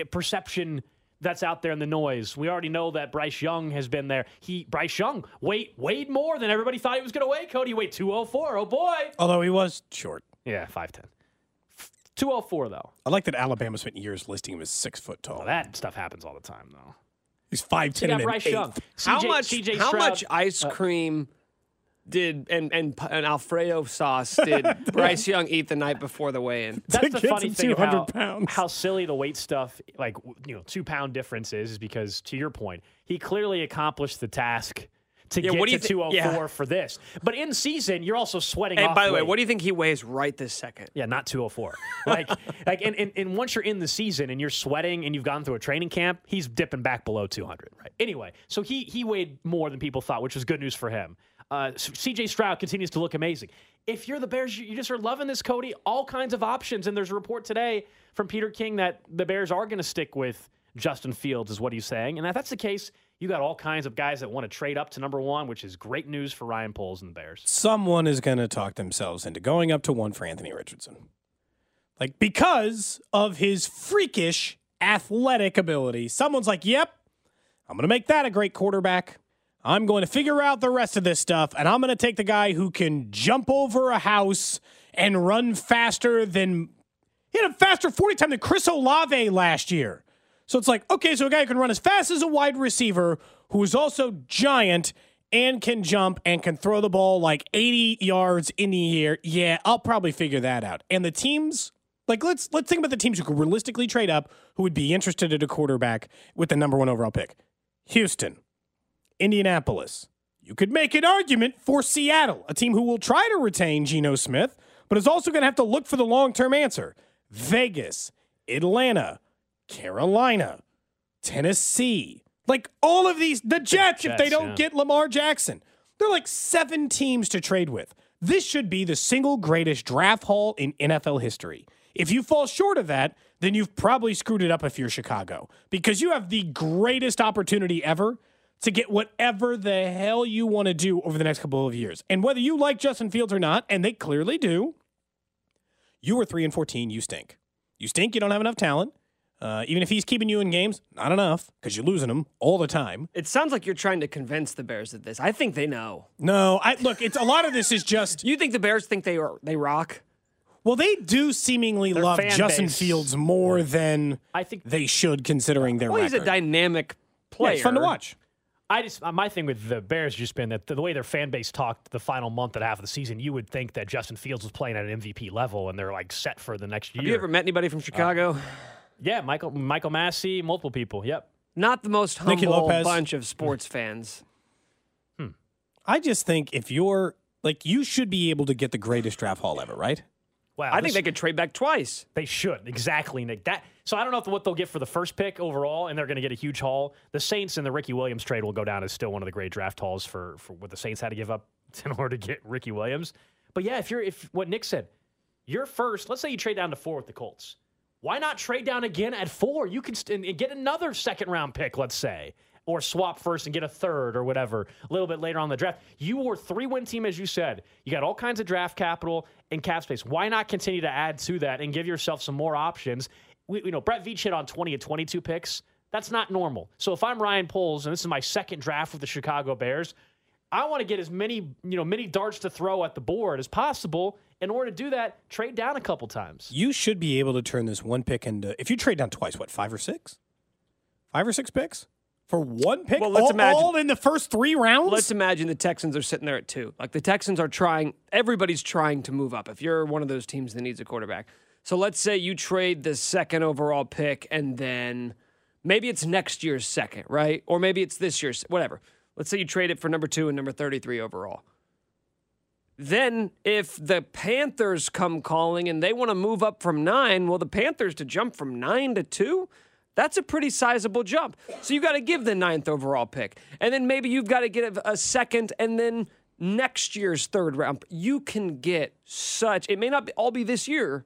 perception that's out there in the noise. We already know that Bryce Young has been there. He Bryce Young weighed weighed more than everybody thought he was going to weigh. Cody weighed 204. Oh boy. Although he was short. Yeah, 5'10. 204 though. I like that Alabama spent years listing him as six foot tall. Well, that stuff happens all the time though. He's 5'10 So and got Bryce eighth. Young. how much? CJ how Stroud, much ice uh, cream did and and and Alfredo sauce did (laughs) Bryce Young eat the night before the weigh-in? That's the funny thing of 200 how, pounds. how silly the weight stuff, like you know, two pound difference is, is because to your point, he clearly accomplished the task to Yeah, get what do to you thi- 204 yeah. Oh for this. But in season, you're also sweating. And off by the way, what do you think he weighs right this second? Yeah, not 204. Like, (laughs) like, and, and, and once you're in the season and you're sweating and you've gone through a training camp, he's dipping back below 200. Right. Anyway, so he he weighed more than people thought, which was good news for him. Uh, C.J. Stroud continues to look amazing. If you're the Bears, you you just are loving this, Cody. All kinds of options, and there's a report today from Peter King that the Bears are going to stick with Justin Fields, is what he's saying. And if that's the case, you got all kinds of guys that want to trade up to number one, which is great news for Ryan Poles and the Bears. Someone is going to talk themselves into going up to one for Anthony Richardson, like because of his freakish athletic ability. Someone's like, "Yep, I'm going to make that a great quarterback." I'm going to figure out the rest of this stuff, and I'm going to take the guy who can jump over a house and run faster than he had a faster 40 time than Chris Olave last year. So it's like, okay, so a guy who can run as fast as a wide receiver who is also giant and can jump and can throw the ball like 80 yards in the air. Yeah, I'll probably figure that out. And the teams, like let's let's think about the teams who could realistically trade up who would be interested at a quarterback with the number one overall pick. Houston, Indianapolis. You could make an argument for Seattle, a team who will try to retain Geno Smith, but is also going to have to look for the long term answer. Vegas, Atlanta, Carolina, Tennessee. Like all of these, the Jets, if they don't yeah. get Lamar Jackson. They're like seven teams to trade with. This should be the single greatest draft haul in NFL history. If you fall short of that, then you've probably screwed it up if you're Chicago because you have the greatest opportunity ever to get whatever the hell you want to do over the next couple of years. And whether you like Justin Fields or not, and they clearly do, you were 3 and 14, you stink. You stink, you don't have enough talent. Uh, even if he's keeping you in games, not enough because you're losing them all the time. It sounds like you're trying to convince the Bears of this. I think they know. No, I look. It's a lot of this is just (laughs) You think the Bears think they are they rock? well, they do seemingly Their love Justin base. Fields more than I think they should, considering their Well, he's a record. dynamic Yeah, player. it's fun to watch. I just uh, my thing with the Bears has just been that the, the way their fan base talked the final month and a half of the season, you would think that Justin Fields was playing at an MVP level and they're like set for the next year. Have you ever met anybody from Chicago? yeah, Michael Michael Massey, multiple people. Yep. Not the most humble bunch of sports fans. Hmm. I just think if you're like, you should be able to get the greatest draft haul ever, right? Wow. I think they could trade back twice. They should exactly, Nick. That so I don't know if what they'll get for the first pick overall, and they're going to get a huge haul. The Saints and the Ricky Williams trade will go down as still one of the great draft hauls for for what the Saints had to give up (laughs) in order to get Ricky Williams. But yeah, if you're if what Nick said, you're first. Let's say you trade down to four with the Colts. Why not trade down again at four? You can st- and get another second round pick, let's say, or swap first and get a third or whatever a little bit later on the draft. You were three win team, as you said. You got all kinds of draft capital and cap space. Why not continue to add to that and give yourself some more options? We, you know, Brett Veach hit on 20 and 22 picks. That's not normal. So if I'm Ryan Poles and this is my second draft with the Chicago Bears, I want to get as many, you know, many darts to throw at the board as possible. In order to do that, trade down a couple times. You should be able to turn this one pick into, if you trade down twice, what, five or six? Five or six picks? For one pick? Well, let's all, imagine- all in the first three rounds? Let's imagine the Texans are sitting there at two. Like the Texans are trying, everybody's trying to move up. If you're one of those teams that needs a quarterback. So let's say you trade the second overall pick and then maybe it's next year's second, right? Or maybe it's this year's, whatever. Let's say you trade it for number two and number 33 overall. Then, if the Panthers come calling and they want to move up from nine, well, the Panthers to jump from nine to two, that's a pretty sizable jump. So you got to give the ninth overall pick. And then maybe you've got to get a, a second and then next year's third round. You can get such, it may not all be this year,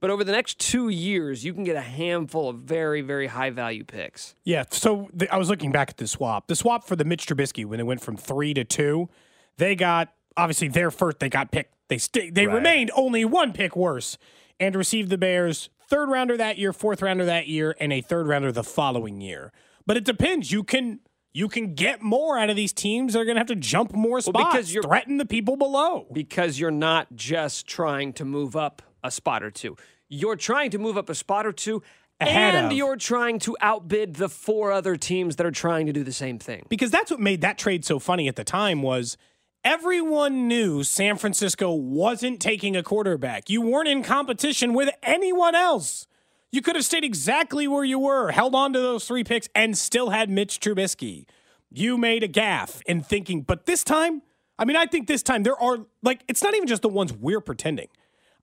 but over the next two years, you can get a handful of very, very high value picks. Yeah. So the, I was looking back at the swap. The swap for the Mitch Trubisky when it went from three to two, they got obviously their first. They got picked. They st- they Right. remained only one pick worse and received the Bears third rounder that year, fourth rounder that year, and a third rounder the following year. But it depends. You can you can get more out of these teams. They're going to have to jump more spots, well, because you're- threaten the people below. because you're not just trying to move up a spot or two. You're trying to move up a spot or two ahead and of. you're trying to outbid the four other teams that are trying to do the same thing. because that's what made that trade so funny at the time was everyone knew San Francisco wasn't taking a quarterback. You weren't in competition with anyone else. You could have stayed exactly where you were, held on to those three picks, and still had Mitch Trubisky. You made a gaffe in thinking, but this time, I mean, I think this time there are like it's not even just the ones we're pretending.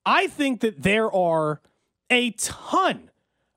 I think that there are a ton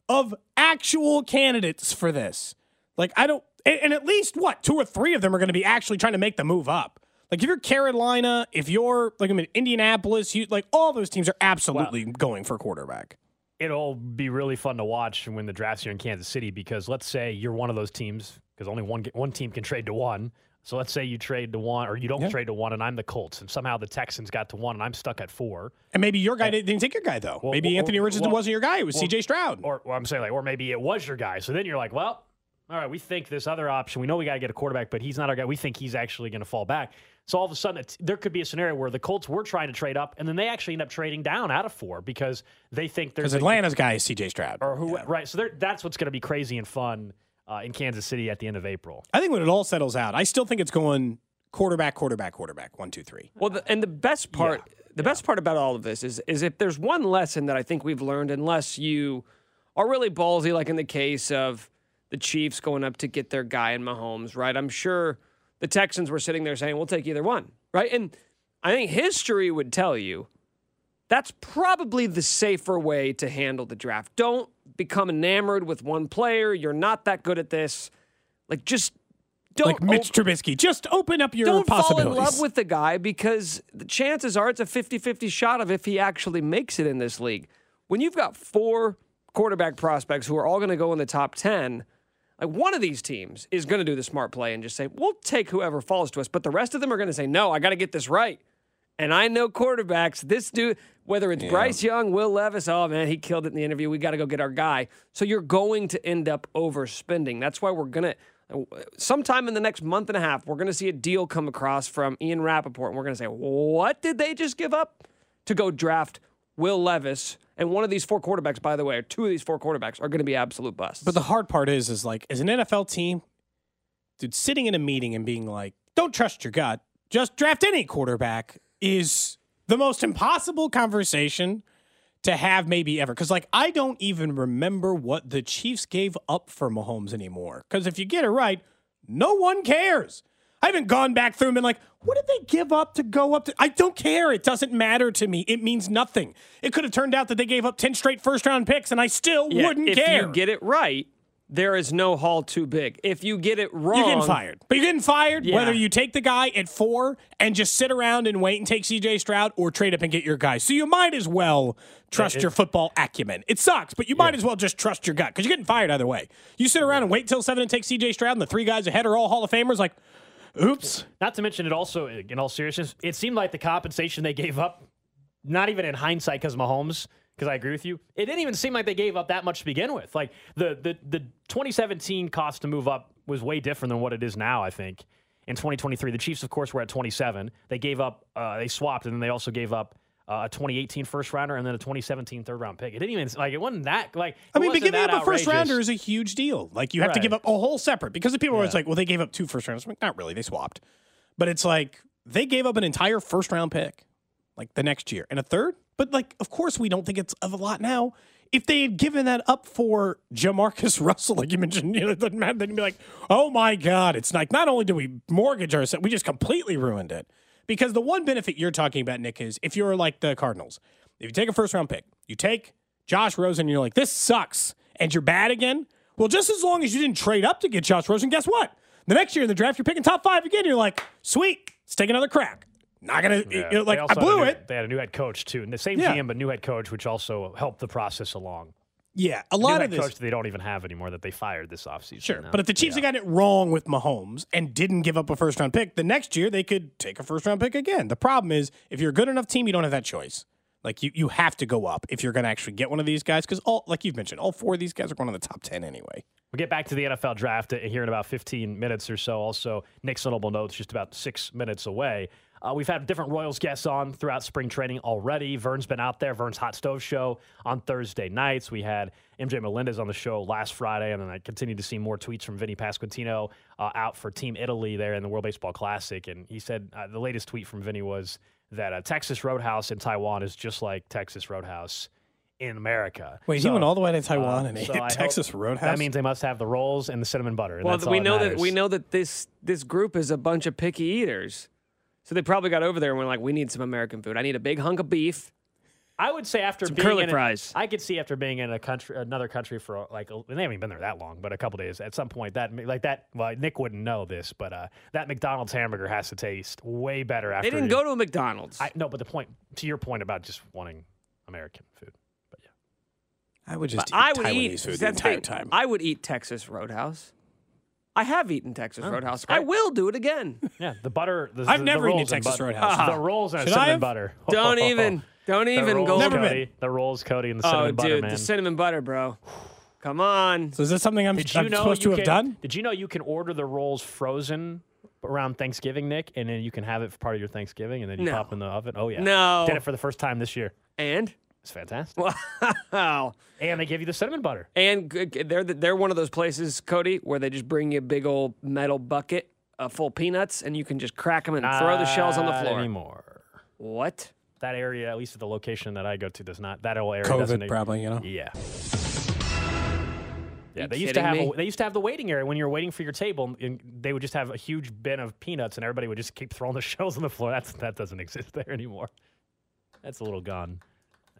of actual candidates for this. Like I don't, and, at least what two or three of them are going to be actually trying to make the move up. Like if you're Carolina, if you're like I mean Indianapolis, you like all those teams are absolutely going for quarterback. it'll be really fun to watch when the draft's here in Kansas City because let's say you're one of those teams because only one one team can trade to one. So let's say you trade to one or you don't trade to one, and I'm the Colts, and somehow the Texans got to one, and I'm stuck at four. And maybe your guy didn't take your guy though. Well, maybe well, Anthony Richardson well, wasn't your guy. It was C.J. Stroud. Or, or I'm saying like, or maybe it was your guy. So then you're like, well, all right, we think this other option. We know we got to get a quarterback, but he's not our guy. We think he's actually going to fall back. So all of a sudden, it's, there could be a scenario where the Colts were trying to trade up, and then they actually end up trading down out of four because they think there's Because a- Atlanta's guy is C.J. Stroud. or who right. So that's what's going to be crazy and fun uh, in Kansas City at the end of April. I think when it all settles out, I still think it's going quarterback, quarterback, quarterback. One, two, three. Well, the, and the best part, the best part about all of this is, is if there's one lesson that I think we've learned, unless you are really ballsy, like in the case of the Chiefs going up to get their guy in Mahomes, right? I'm sure the Texans were sitting there saying, "We'll take either one," right? And I think history would tell you that's probably the safer way to handle the draft. Don't become enamored with one player. You're not that good at this. Like, just don't like Mitch Trubisky. Just open up your don't fall possibilities. in love with the guy because the chances are it's a 50-50 shot of if he actually makes it in this league. When you've got four quarterback prospects who are all going to go in the top 10, like one of these teams is going to do the smart play and just say, "We'll take whoever falls to us." But the rest of them are going to say, "No, I got to get this right." And I know quarterbacks. This dude, whether it's Bryce Young, Will Levis, oh man, he killed it in the interview. We got to go get our guy. So you're going to end up overspending. That's why we're gonna. Sometime in the next month and a half, we're going to see a deal come across from Ian Rapoport, and we're going to say, what did they just give up to go draft Will Levis? And one of these four quarterbacks, by the way, or two of these four quarterbacks are going to be absolute busts. But the hard part is, is like, as an NFL team, dude, sitting in a meeting and being like, don't trust your gut, just draft any quarterback is the most impossible conversation to have maybe ever. Because, like, I don't even remember what the Chiefs gave up for Mahomes anymore. Because if you get it right, no one cares. I haven't gone back through and been like, what did they give up to go up to? I don't care. It doesn't matter to me. It means nothing. It could have turned out that they gave up 10 straight first round picks and I still Yeah, wouldn't if care. If you get it right, there is no haul too big. If you get it wrong, You're getting fired. But you're getting fired Yeah. whether you take the guy at four and just sit around and wait and take CJ Stroud or trade up and get your guy. So you might as well trust your football acumen. It sucks, but you might as well just trust your gut because you're getting fired either way. You sit around and wait till seven and take CJ Stroud and the three guys ahead are all Hall of Famers, like, oops. Not to mention, it also, in all seriousness, it seemed like the compensation they gave up, not even in hindsight because Mahomes, because I agree with you, it didn't even seem like they gave up that much to begin with. Like the the the 2017 cost to move up was way different than what it is now. I think in 2023, the Chiefs, of course, were at 27. They gave up, uh, they swapped, and then they also gave up. Uh, a 2018 first rounder and then a 2017 third round pick. It didn't even like it wasn't that like. I mean, but giving up a first rounder is a huge deal. Like you have to give up a whole separate because the people are always like, well, they gave up two first rounders. I'm like, not really. They swapped. But it's like they gave up an entire first round pick like the next year and a third. But like, of course, we don't think it's of a lot now. If they had given that up for Jamarcus (laughs) Russell, like you mentioned, you know, it doesn't matter. Then you'd be like, oh my God. It's like not only do we mortgage ourselves, we just completely ruined it. Because the one benefit you're talking about, Nick, is if you're like the Cardinals, if you take a first round pick, you take Josh Rosen, and you're like, this sucks, and you're bad again. Well, just as long as you didn't trade up to get Josh Rosen, guess what? The next year in the draft, you're picking top five again. You're like, sweet, let's take another crack. Not gonna, Yeah. you know, like They I had a blew new- it. They had a new head coach too, and the same Yeah. GM but new head coach, which also helped the process along. Yeah, a lot of this. coach they don't even have anymore that they fired this offseason. Sure. now. But if the Chiefs had gotten it wrong with Mahomes and didn't give up a first round pick, the next year they could take a first round pick again. The problem is if you're a good enough team, you don't have that choice. Like you, you have to go up if you're going to actually get one of these guys because all, like you've mentioned, all four of these guys are going in the top ten anyway. We'll get back to the NFL draft here in about 15 minutes or so. Also, Nick Notable Notes just about six minutes away. Uh, we've had different Royals guests on throughout spring training already. Vern's been out there. Vern's Hot Stove Show on Thursday nights. We had MJ Melendez on the show last Friday, and then I continued to see more tweets from Vinny Pasquantino uh, out for Team Italy there in the World Baseball Classic. And he said uh, the latest tweet from Vinny was that uh, Texas Roadhouse in Taiwan is just like Texas Roadhouse in America. Wait, so, he went all the way to Taiwan uh, and so ate I Texas hope- Roadhouse. That means they must have the rolls and the cinnamon butter. Well, we know that matters. we know that this this group is a bunch of picky eaters. So they probably got over there and were like, "We need some American food. I need a big hunk of beef." I would say after Some being curly in a- fries. I could see after being in a country, another country for like a- they haven't even been there that long, but a couple days. At some point, that like that. Well, Nick wouldn't know this, but uh, that McDonald's hamburger has to taste way better after. They didn't you- go to a McDonald's. I no, but the point to your point about just wanting American food. But yeah, I would just But eat I would Taiwanese eat food the that's entire thing. time. I would eat Texas Roadhouse. I have eaten Texas oh, Roadhouse. I will do it again. yeah. The butter. The, I've the never eaten rolls and Texas butter- Roadhouse. The rolls and Should I cinnamon have? butter. (laughs) Don't even. Don't even go. Never been. The rolls, Cody, and the Oh, cinnamon butter, Oh, dude, man. the cinnamon butter, bro. Come on. so is this something I'm, I'm supposed you to have done? Did you know you can order the rolls frozen around Thanksgiving, Nick, and then you can have it for part of your Thanksgiving, and then you No. pop in the oven? Oh yeah, No. did it for the first time this year. And It's fantastic. wow. And they give you the cinnamon butter. And g- g- they're they're one of those places, Cody, where they just bring you a big old metal bucket of full peanuts, and you can just crack them and throw the shells on the floor. anymore. What? That area, at least at the location that I go to, does not. That whole area doesn't. COVID, probably, you know? Yeah. Yeah, they used to have a, they used to have the waiting area when you were waiting for your table, and they would just have a huge bin of peanuts, and everybody would just keep throwing the (laughs) shells on the floor. That's that doesn't (laughs) exist there anymore. That's a little gone.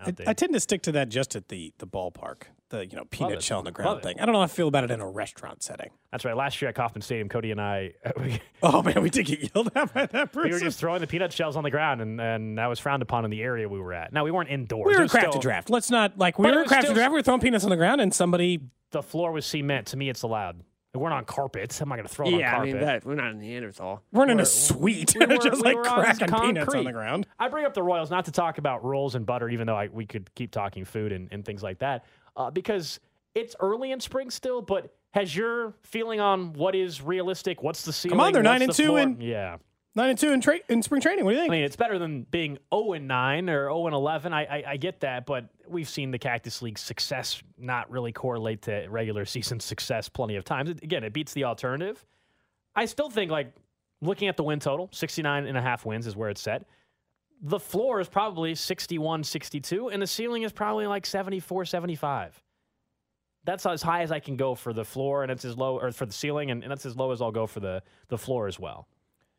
I, I tend to stick to that just at the the ballpark, the you know peanut shell on the Love ground it. thing. I don't know how I feel about it in a restaurant setting. That's right. Last year at Kauffman Stadium, Cody and I uh, (laughs) we, Oh man, we did get yelled at by that person. we were just throwing the peanut shells on the ground, and, and that was frowned upon in the area we were at. Now we weren't indoors. we were a crafted still- draft. Let's not like we were a crafted still- draft. We were throwing peanuts on the ground, and somebody. The floor was cement. To me, it's allowed. We weren't on carpets. I'm not going to throw it Yeah, on I carpet. mean that. We're not in Neanderthal. We're in a suite, we (laughs) were- just we like cracking peanuts on the ground. I bring up the Royals not to talk about rolls and butter, even though I, we could keep talking food and, and things like that, uh, because it's early in spring still. But has your feeling on what is realistic? What's the ceiling? Come on, they're what's nine and the two floor? and- yeah. Nine and two in tra- in spring training. What do you think? I mean, it's better than being 0 and 9 or 0 and 11. I, I I get that, but we've seen the Cactus League success not really correlate to regular season success plenty of times. Again, it beats the alternative. I still think like looking at the win total, 69 and a half wins is where it's set. The floor is probably 61, 62, and the ceiling is probably like 74, 75. That's as high as I can go for the floor, and it's as low, or for the ceiling, and, and that's as low as I'll go for the, the floor as well.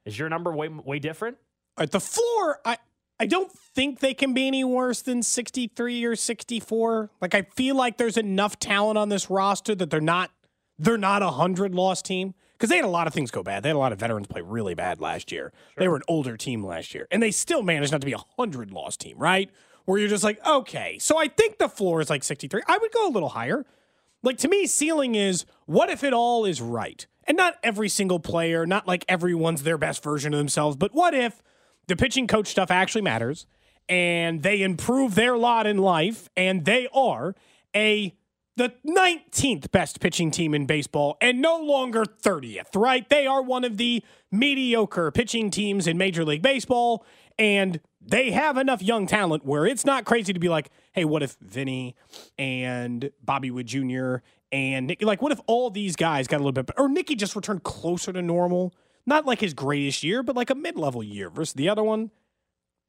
Is your number way way different? At the floor, I I don't think they can be any worse than 63 or 64. Like I feel like there's enough talent on this roster that they're not they're not a 100 loss team because they had a lot of things go bad. They had a lot of veterans play really bad last year. They were an older team last year and they still managed not to be a 100 loss team, right? Where you're just like, "Okay, so I think the floor is like 63. I would go a little higher." Like to me, ceiling is what if it all is right? And not every single player, not like everyone's their best version of themselves, but what if the pitching coach stuff actually matters and they improve their lot in life and they are a the 19th best pitching team in baseball and no longer 30th, right? They are one of the mediocre pitching teams in Major League Baseball and they have enough young talent where it's not crazy to be like, hey, what if Vinny and Bobby Witt Jr. and Nicky, like, what if all these guys got a little bit, or Nicky just returned closer to normal? Not like his greatest year, but like a mid level year versus the other one.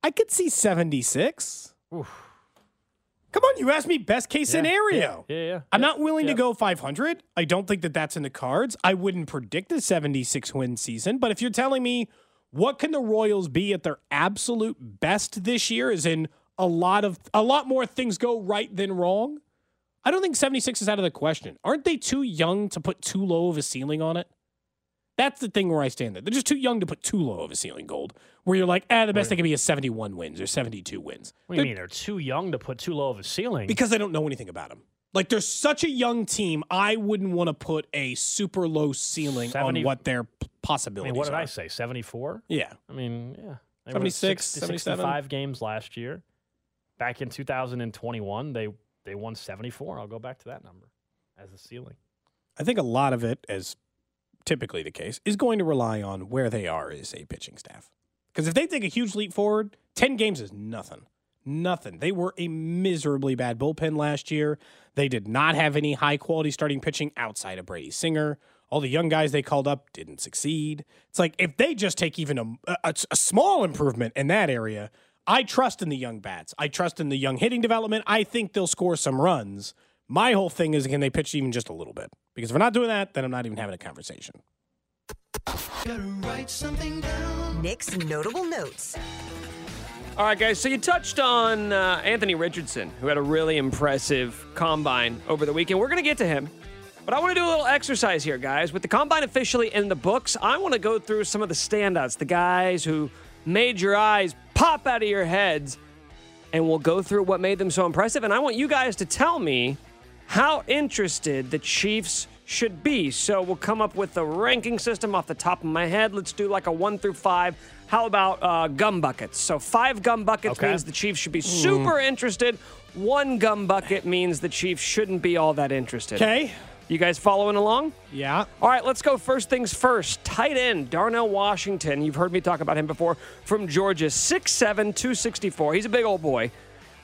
I could see 76. Come on, you asked me best case scenario. Yeah, yeah. I'm yeah, not willing yeah. to go 500. I don't think that that's in the cards. I wouldn't predict a 76 win season, but if you're telling me what can the Royals be at their absolute best this year is in a lot of a lot more things go right than wrong. I don't think 76 is out of the question. Aren't they too young to put too low of a ceiling on it? That's the thing where I stand there. They're just too young to put too low of a ceiling gold. Where you're like, ah, the best they can be is 71 wins or 72 wins. What do you mean? They're too young to put too low of a ceiling. Because I don't know anything about them. Like they're such a young team, I wouldn't want to put a super low ceiling 70 on what their p- I possibilities mean, what did are. I say? 74? Yeah. I mean, yeah. They 76, 60, 77. 65 games last year. Back in 2021, they they won 74. I'll go back to that number as a ceiling. I think a lot of it, as typically the case, is going to rely on where they are as a pitching staff. Because if they take a huge leap forward, 10 games is nothing. Nothing. They were a miserably bad bullpen last year. They did not have any high quality starting pitching outside of Brady Singer. All the young guys they called up didn't succeed. It's like if they just take even a, a, a small improvement in that area, I trust in the young bats. I trust in the young hitting development. I think they'll score some runs. My whole thing is can they pitch even just a little bit? Because if we're not doing that, then I'm not even having a conversation. Nick's notable notes. All right, guys. So you touched on uh, Anthony Richardson, who had a really impressive combine over the weekend. We're going to get to him. But I want to do a little exercise here, guys. With the combine officially in the books, I want to go through some of the standouts, the guys who made your eyes pop out of your heads, and we'll go through what made them so impressive. And I want you guys to tell me how interested the Chiefs should be. So we'll come up with a ranking system off the top of my head. Let's do like a one through five. How about uh, gum buckets? So five gum buckets Okay. means the Chiefs should be super interested. One gum bucket means the Chiefs shouldn't be all that interested. Okay. You guys following along? Yeah. All right, let's go first things first. Tight end, Darnell Washington. You've heard me talk about him before from Georgia. 6'7, 264. He's a big old boy.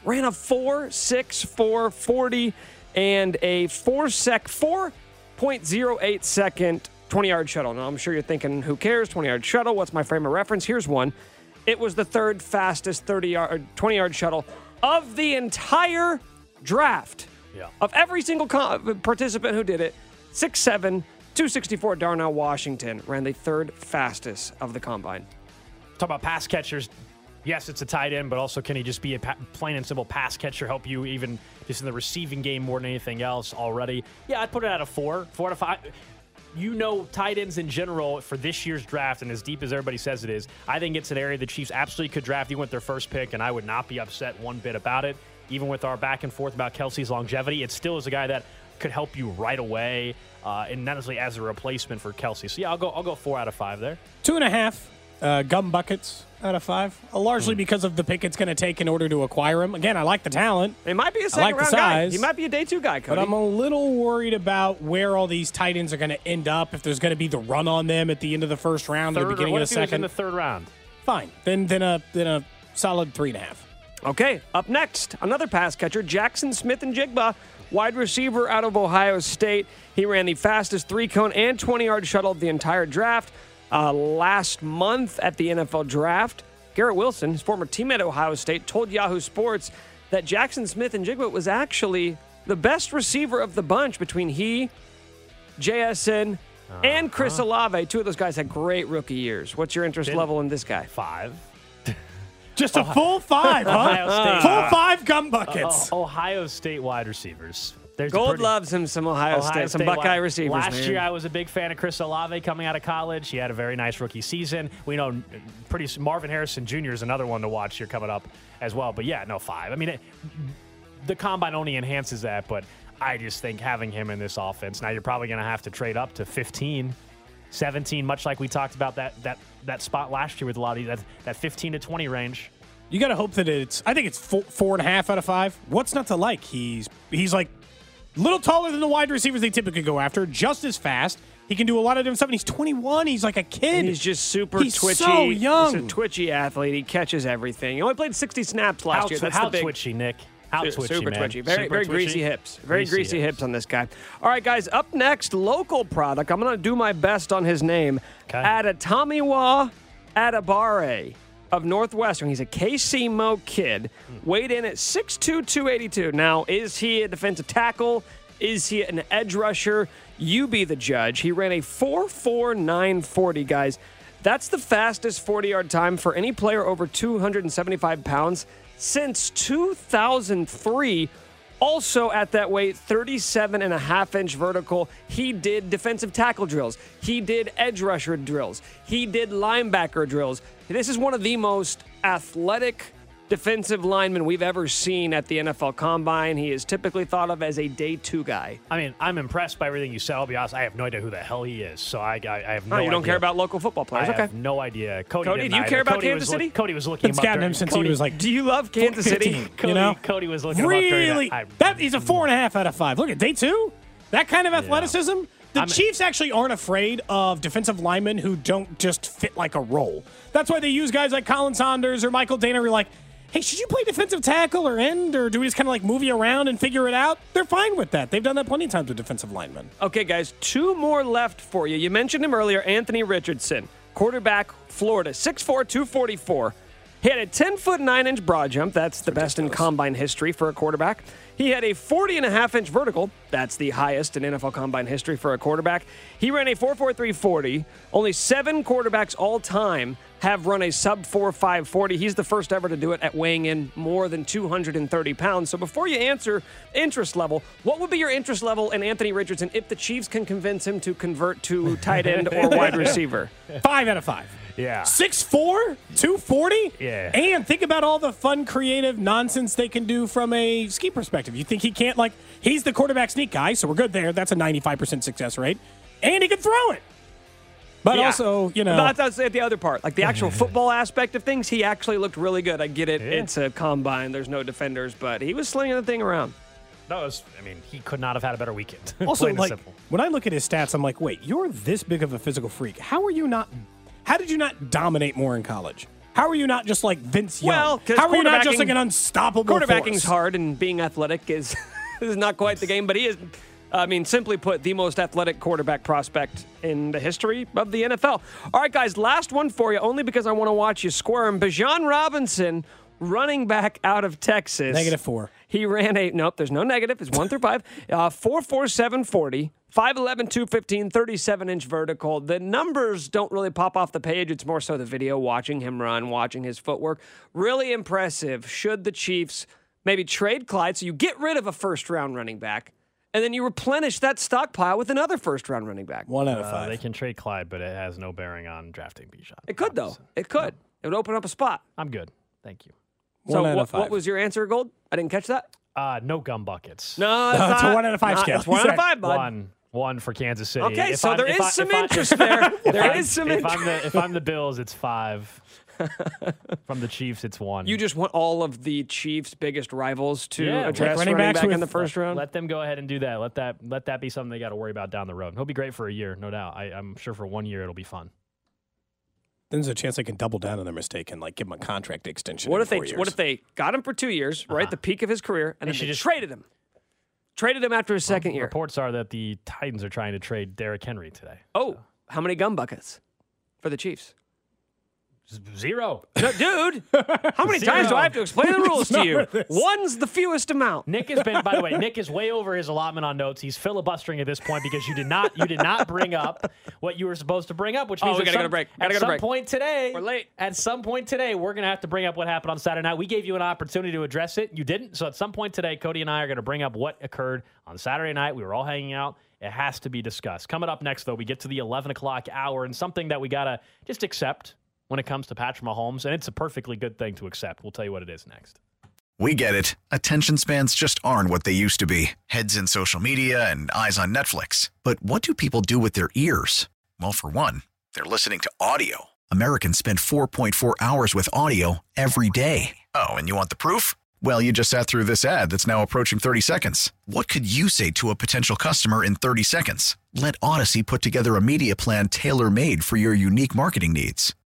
Ran a 4'6, 40 and a 4 sec 4.08 second 20 yard shuttle. Now, I'm sure you're thinking, who cares? 20 yard shuttle. What's my frame of reference? Here's one. It was the third fastest 30 yard, 20 yard shuttle of the entire draft Yeah. of every single co- participant who did it, 6'7, 264 Darnell Washington ran the third fastest of the combine. Talk about pass catchers. Yes, it's a tight end, but also can he just be a pa- plain and simple pass catcher, help you even just in the receiving game more than anything else already? Yeah, I'd put it at a four, four to five. You know, tight ends in general for this year's draft, and as deep as everybody says it is, I think it's an area the Chiefs absolutely could draft even with their first pick, and I would not be upset one bit about it. Even with our back and forth about Kelce's longevity, it still is a guy that could help you right away, uh, and not necessarily as a replacement for Kelsey. So yeah, I'll go. I'll go four out of five there. Two and a half uh, gum buckets out of five, uh, largely because of the pick it's going to take in order to acquire him. Again, I like the talent, It might be a second like the round guy. He might be a day two guy, Cody. but I'm a little worried about where all these tight ends are going to end up. If there's going to be the run on them at the end of the first round or the beginning what of the if he was in the third round? fine. Then then a then a solid three and a half. Okay, up next, another pass catcher, Jaxon Smith-Njigba, wide receiver out of Ohio State. He ran the fastest three cone and 20 yard shuttle of the entire draft uh, last month at the NFL draft. Garrett Wilson, his former teammate at Ohio State, told Yahoo Sports that Jaxon Smith-Njigba was actually the best receiver of the bunch between he, JSN, and Chris Olave. Two of those guys had great rookie years. What's your interest Didn't- level in this guy? Five. Just a full five, Ohio huh? State. Full five gum buckets. Oh, Ohio State wide receivers. There's Gold pretty- loves him some Ohio, Ohio State, some State Buckeye wide- receivers. Last man. year, I was a big fan of Chris Olave coming out of college. He had a very nice rookie season. We know uh, pretty Marvin Harrison Jr. is another one to watch here coming up as well. But yeah, no five. I mean, it, the combine only enhances that, but I just think having him in this offense now, you're probably going to have to trade up to 15, 17, much like we talked about that that that spot last year with a lot of these, that that 15 to 20 range. You got to hope that it's. I think it's four, four and a half out of five. What's not to like? He's he's like a little taller than the wide receivers they typically go after. Just as fast. He can do a lot of different stuff. And he's 21. He's like a kid. And he's just super He's twitchy. so young. He's a twitchy athlete. He catches everything. He only played 60 snaps last How, year. That's how the big, twitchy, Nick? How twitchy, super man? twitchy. Very, Super very twitchy? greasy hips. Very greasy, Greasy hips. on this guy. All right, guys. Up next, local product. I'm going to do my best on his name. Okay. Adetomiwa Adebawore of Northwestern. He's a KC Mo kid. Hmm. Weighed in at 6'2", 282. Now, is he a defensive tackle? Is he an edge rusher? You be the judge. He ran a 4'4", 940, guys. That's the fastest 40-yard time for any player over 275 pounds since 2003. Also at that weight, 37 and a half inch vertical. He did defensive tackle drills. He did edge rusher drills. He did linebacker drills. This is one of the most athletic defensive lineman we've ever seen at the NFL Combine. He is typically thought of as a day two guy. I mean, I'm impressed by everything you said. I'll be honest. I have no idea who the hell he is. So I, I, I have no Oh, you don't idea. care about local football players? I okay. have no idea. Cody, Cody, do you either. care about Cody Kansas was look- City? Cody was looking Been him up him since Cody, he was like Do you love Kansas City? Cody, you know? Cody was looking him up Really? that. I- That he's a four and a half out of five. Look at day two. That kind of athleticism. The I'm- Chiefs actually aren't afraid of defensive linemen who don't just fit like a role. That's why they use guys like Khalen Saunders or Michael Danna. Who are like, hey, should you play defensive tackle or end, or do we just kind of like move you around and figure it out? They're fine with that. They've done that plenty of times with defensive linemen. Okay, guys, two more left for you. You mentioned him earlier, Anthony Richardson, quarterback, Florida, 6'4, 244. He had a 10 foot 9 inch broad jump. That's the best in combine history for a quarterback. He had a 40 and a half inch vertical. That's the highest in NFL combine history for a quarterback. He ran a 4.4340. Only seven quarterbacks all time have run a sub 4.540. He's the first ever to do it at weighing in more than 230 pounds. So before you answer interest level, what would be your interest level in Anthony Richardson if the Chiefs can convince him to convert to tight end or wide receiver? (laughs) Five out of five. Yeah. 6'4, 240? Yeah. And think about all the fun, creative nonsense they can do from a ski perspective. You think he can't, like, he's the quarterback sneak guy, so we're good there. That's a 95% success rate. And he can throw it. But Yeah. also, you know. But that's the other part. Like the actual (laughs) football aspect of things, he actually looked really good. I get it. It's a combine. There's no defenders, but he was slinging the thing around. That was, I mean, he could not have had a better weekend. (laughs) Also, like when I look at his stats, I'm like, wait, you're this big of a physical freak. How are you not? How did you not dominate more in college? How are you not just like Vince Young? Well, 'cause how are you not just quarterbacking- like an unstoppable Quarterbacking's force? hard, and being athletic is (laughs) is not quite the game. But he is, I mean, simply put, the most athletic quarterback prospect in the history of the NFL. All right, guys, last one for you, only because I want to watch you squirm. Bijan Robinson, running back out of Texas. Negative four. He ran a nope. There's no negative. It's one through five. (laughs) Uh, four four seven forty. 5'11, 215, 37 inch vertical. The numbers don't really pop off the page. It's more so the video, watching him run, watching his footwork. Really impressive. Should the Chiefs maybe trade Clyde so you get rid of a first round running back and then you replenish that stockpile with another first round running back? One out of Uh, five. they can trade Clyde, but it has no bearing on drafting Bijan. It could, though. It could. It would open up a spot. I'm good. Thank you. One so, out what, of five. what was your answer, Gold? I didn't catch that. Uh, no gum buckets. No, it's, it's a one out of five not- scale. It's one out of five, bud. One. One for Kansas City. Okay, If so I'm- there if is I- some I- interest (laughs) there. if There I'm- is some if interest. I'm the if I'm the Bills, it's five. (laughs) From the Chiefs, it's one. You just want all of the Chiefs' biggest rivals to Yeah, like address running running, back with- in the first round. let them go ahead and do that. Let that let that be something they got to worry about down the road. He'll be great for a year, no doubt. I, I'm sure for one year it'll be fun. Then there's a chance they can double down on their mistake and like give him a contract extension. what in if they years. What if they got him for two years, right, uh-huh. the peak of his career, and They then they just- traded him, traded him after his second year? Reports are that the Titans are trying to trade Derrick Henry today. Oh, how many gum buckets for the Chiefs? Zero. No, dude, (laughs) how many times do I have to explain the (laughs) rules to you? One's the fewest amount. Nick has been, by the way, (laughs) Nick is way over his allotment on notes. He's filibustering at this point because you did not, you did not bring up what you were supposed to bring up, which Oh, means we at gotta go some, to break. Gotta at go to some break. point today, We're late. At some point today, we're gonna have to bring up what happened on Saturday night. We gave you an opportunity to address it. You didn't. So at some point today, Cody and I are gonna bring up what occurred on Saturday night. We were all hanging out. It has to be discussed. Coming up next, though, we get to the 11 o'clock hour and something that we gotta just accept when it comes to Patrick Mahomes, and it's a perfectly good thing to accept. We'll tell you what it is next. We get it. Attention spans just aren't what they used to be heads in social media and eyes on Netflix. But what do people do with their ears? Well, for one, they're listening to audio. Americans spend 4.4 hours with audio every day. Oh, and you want the proof? Well, you just sat through this ad that's now approaching 30 seconds. What could you say to a potential customer in 30 seconds? Let Audacy put together a media plan tailor made for your unique marketing needs.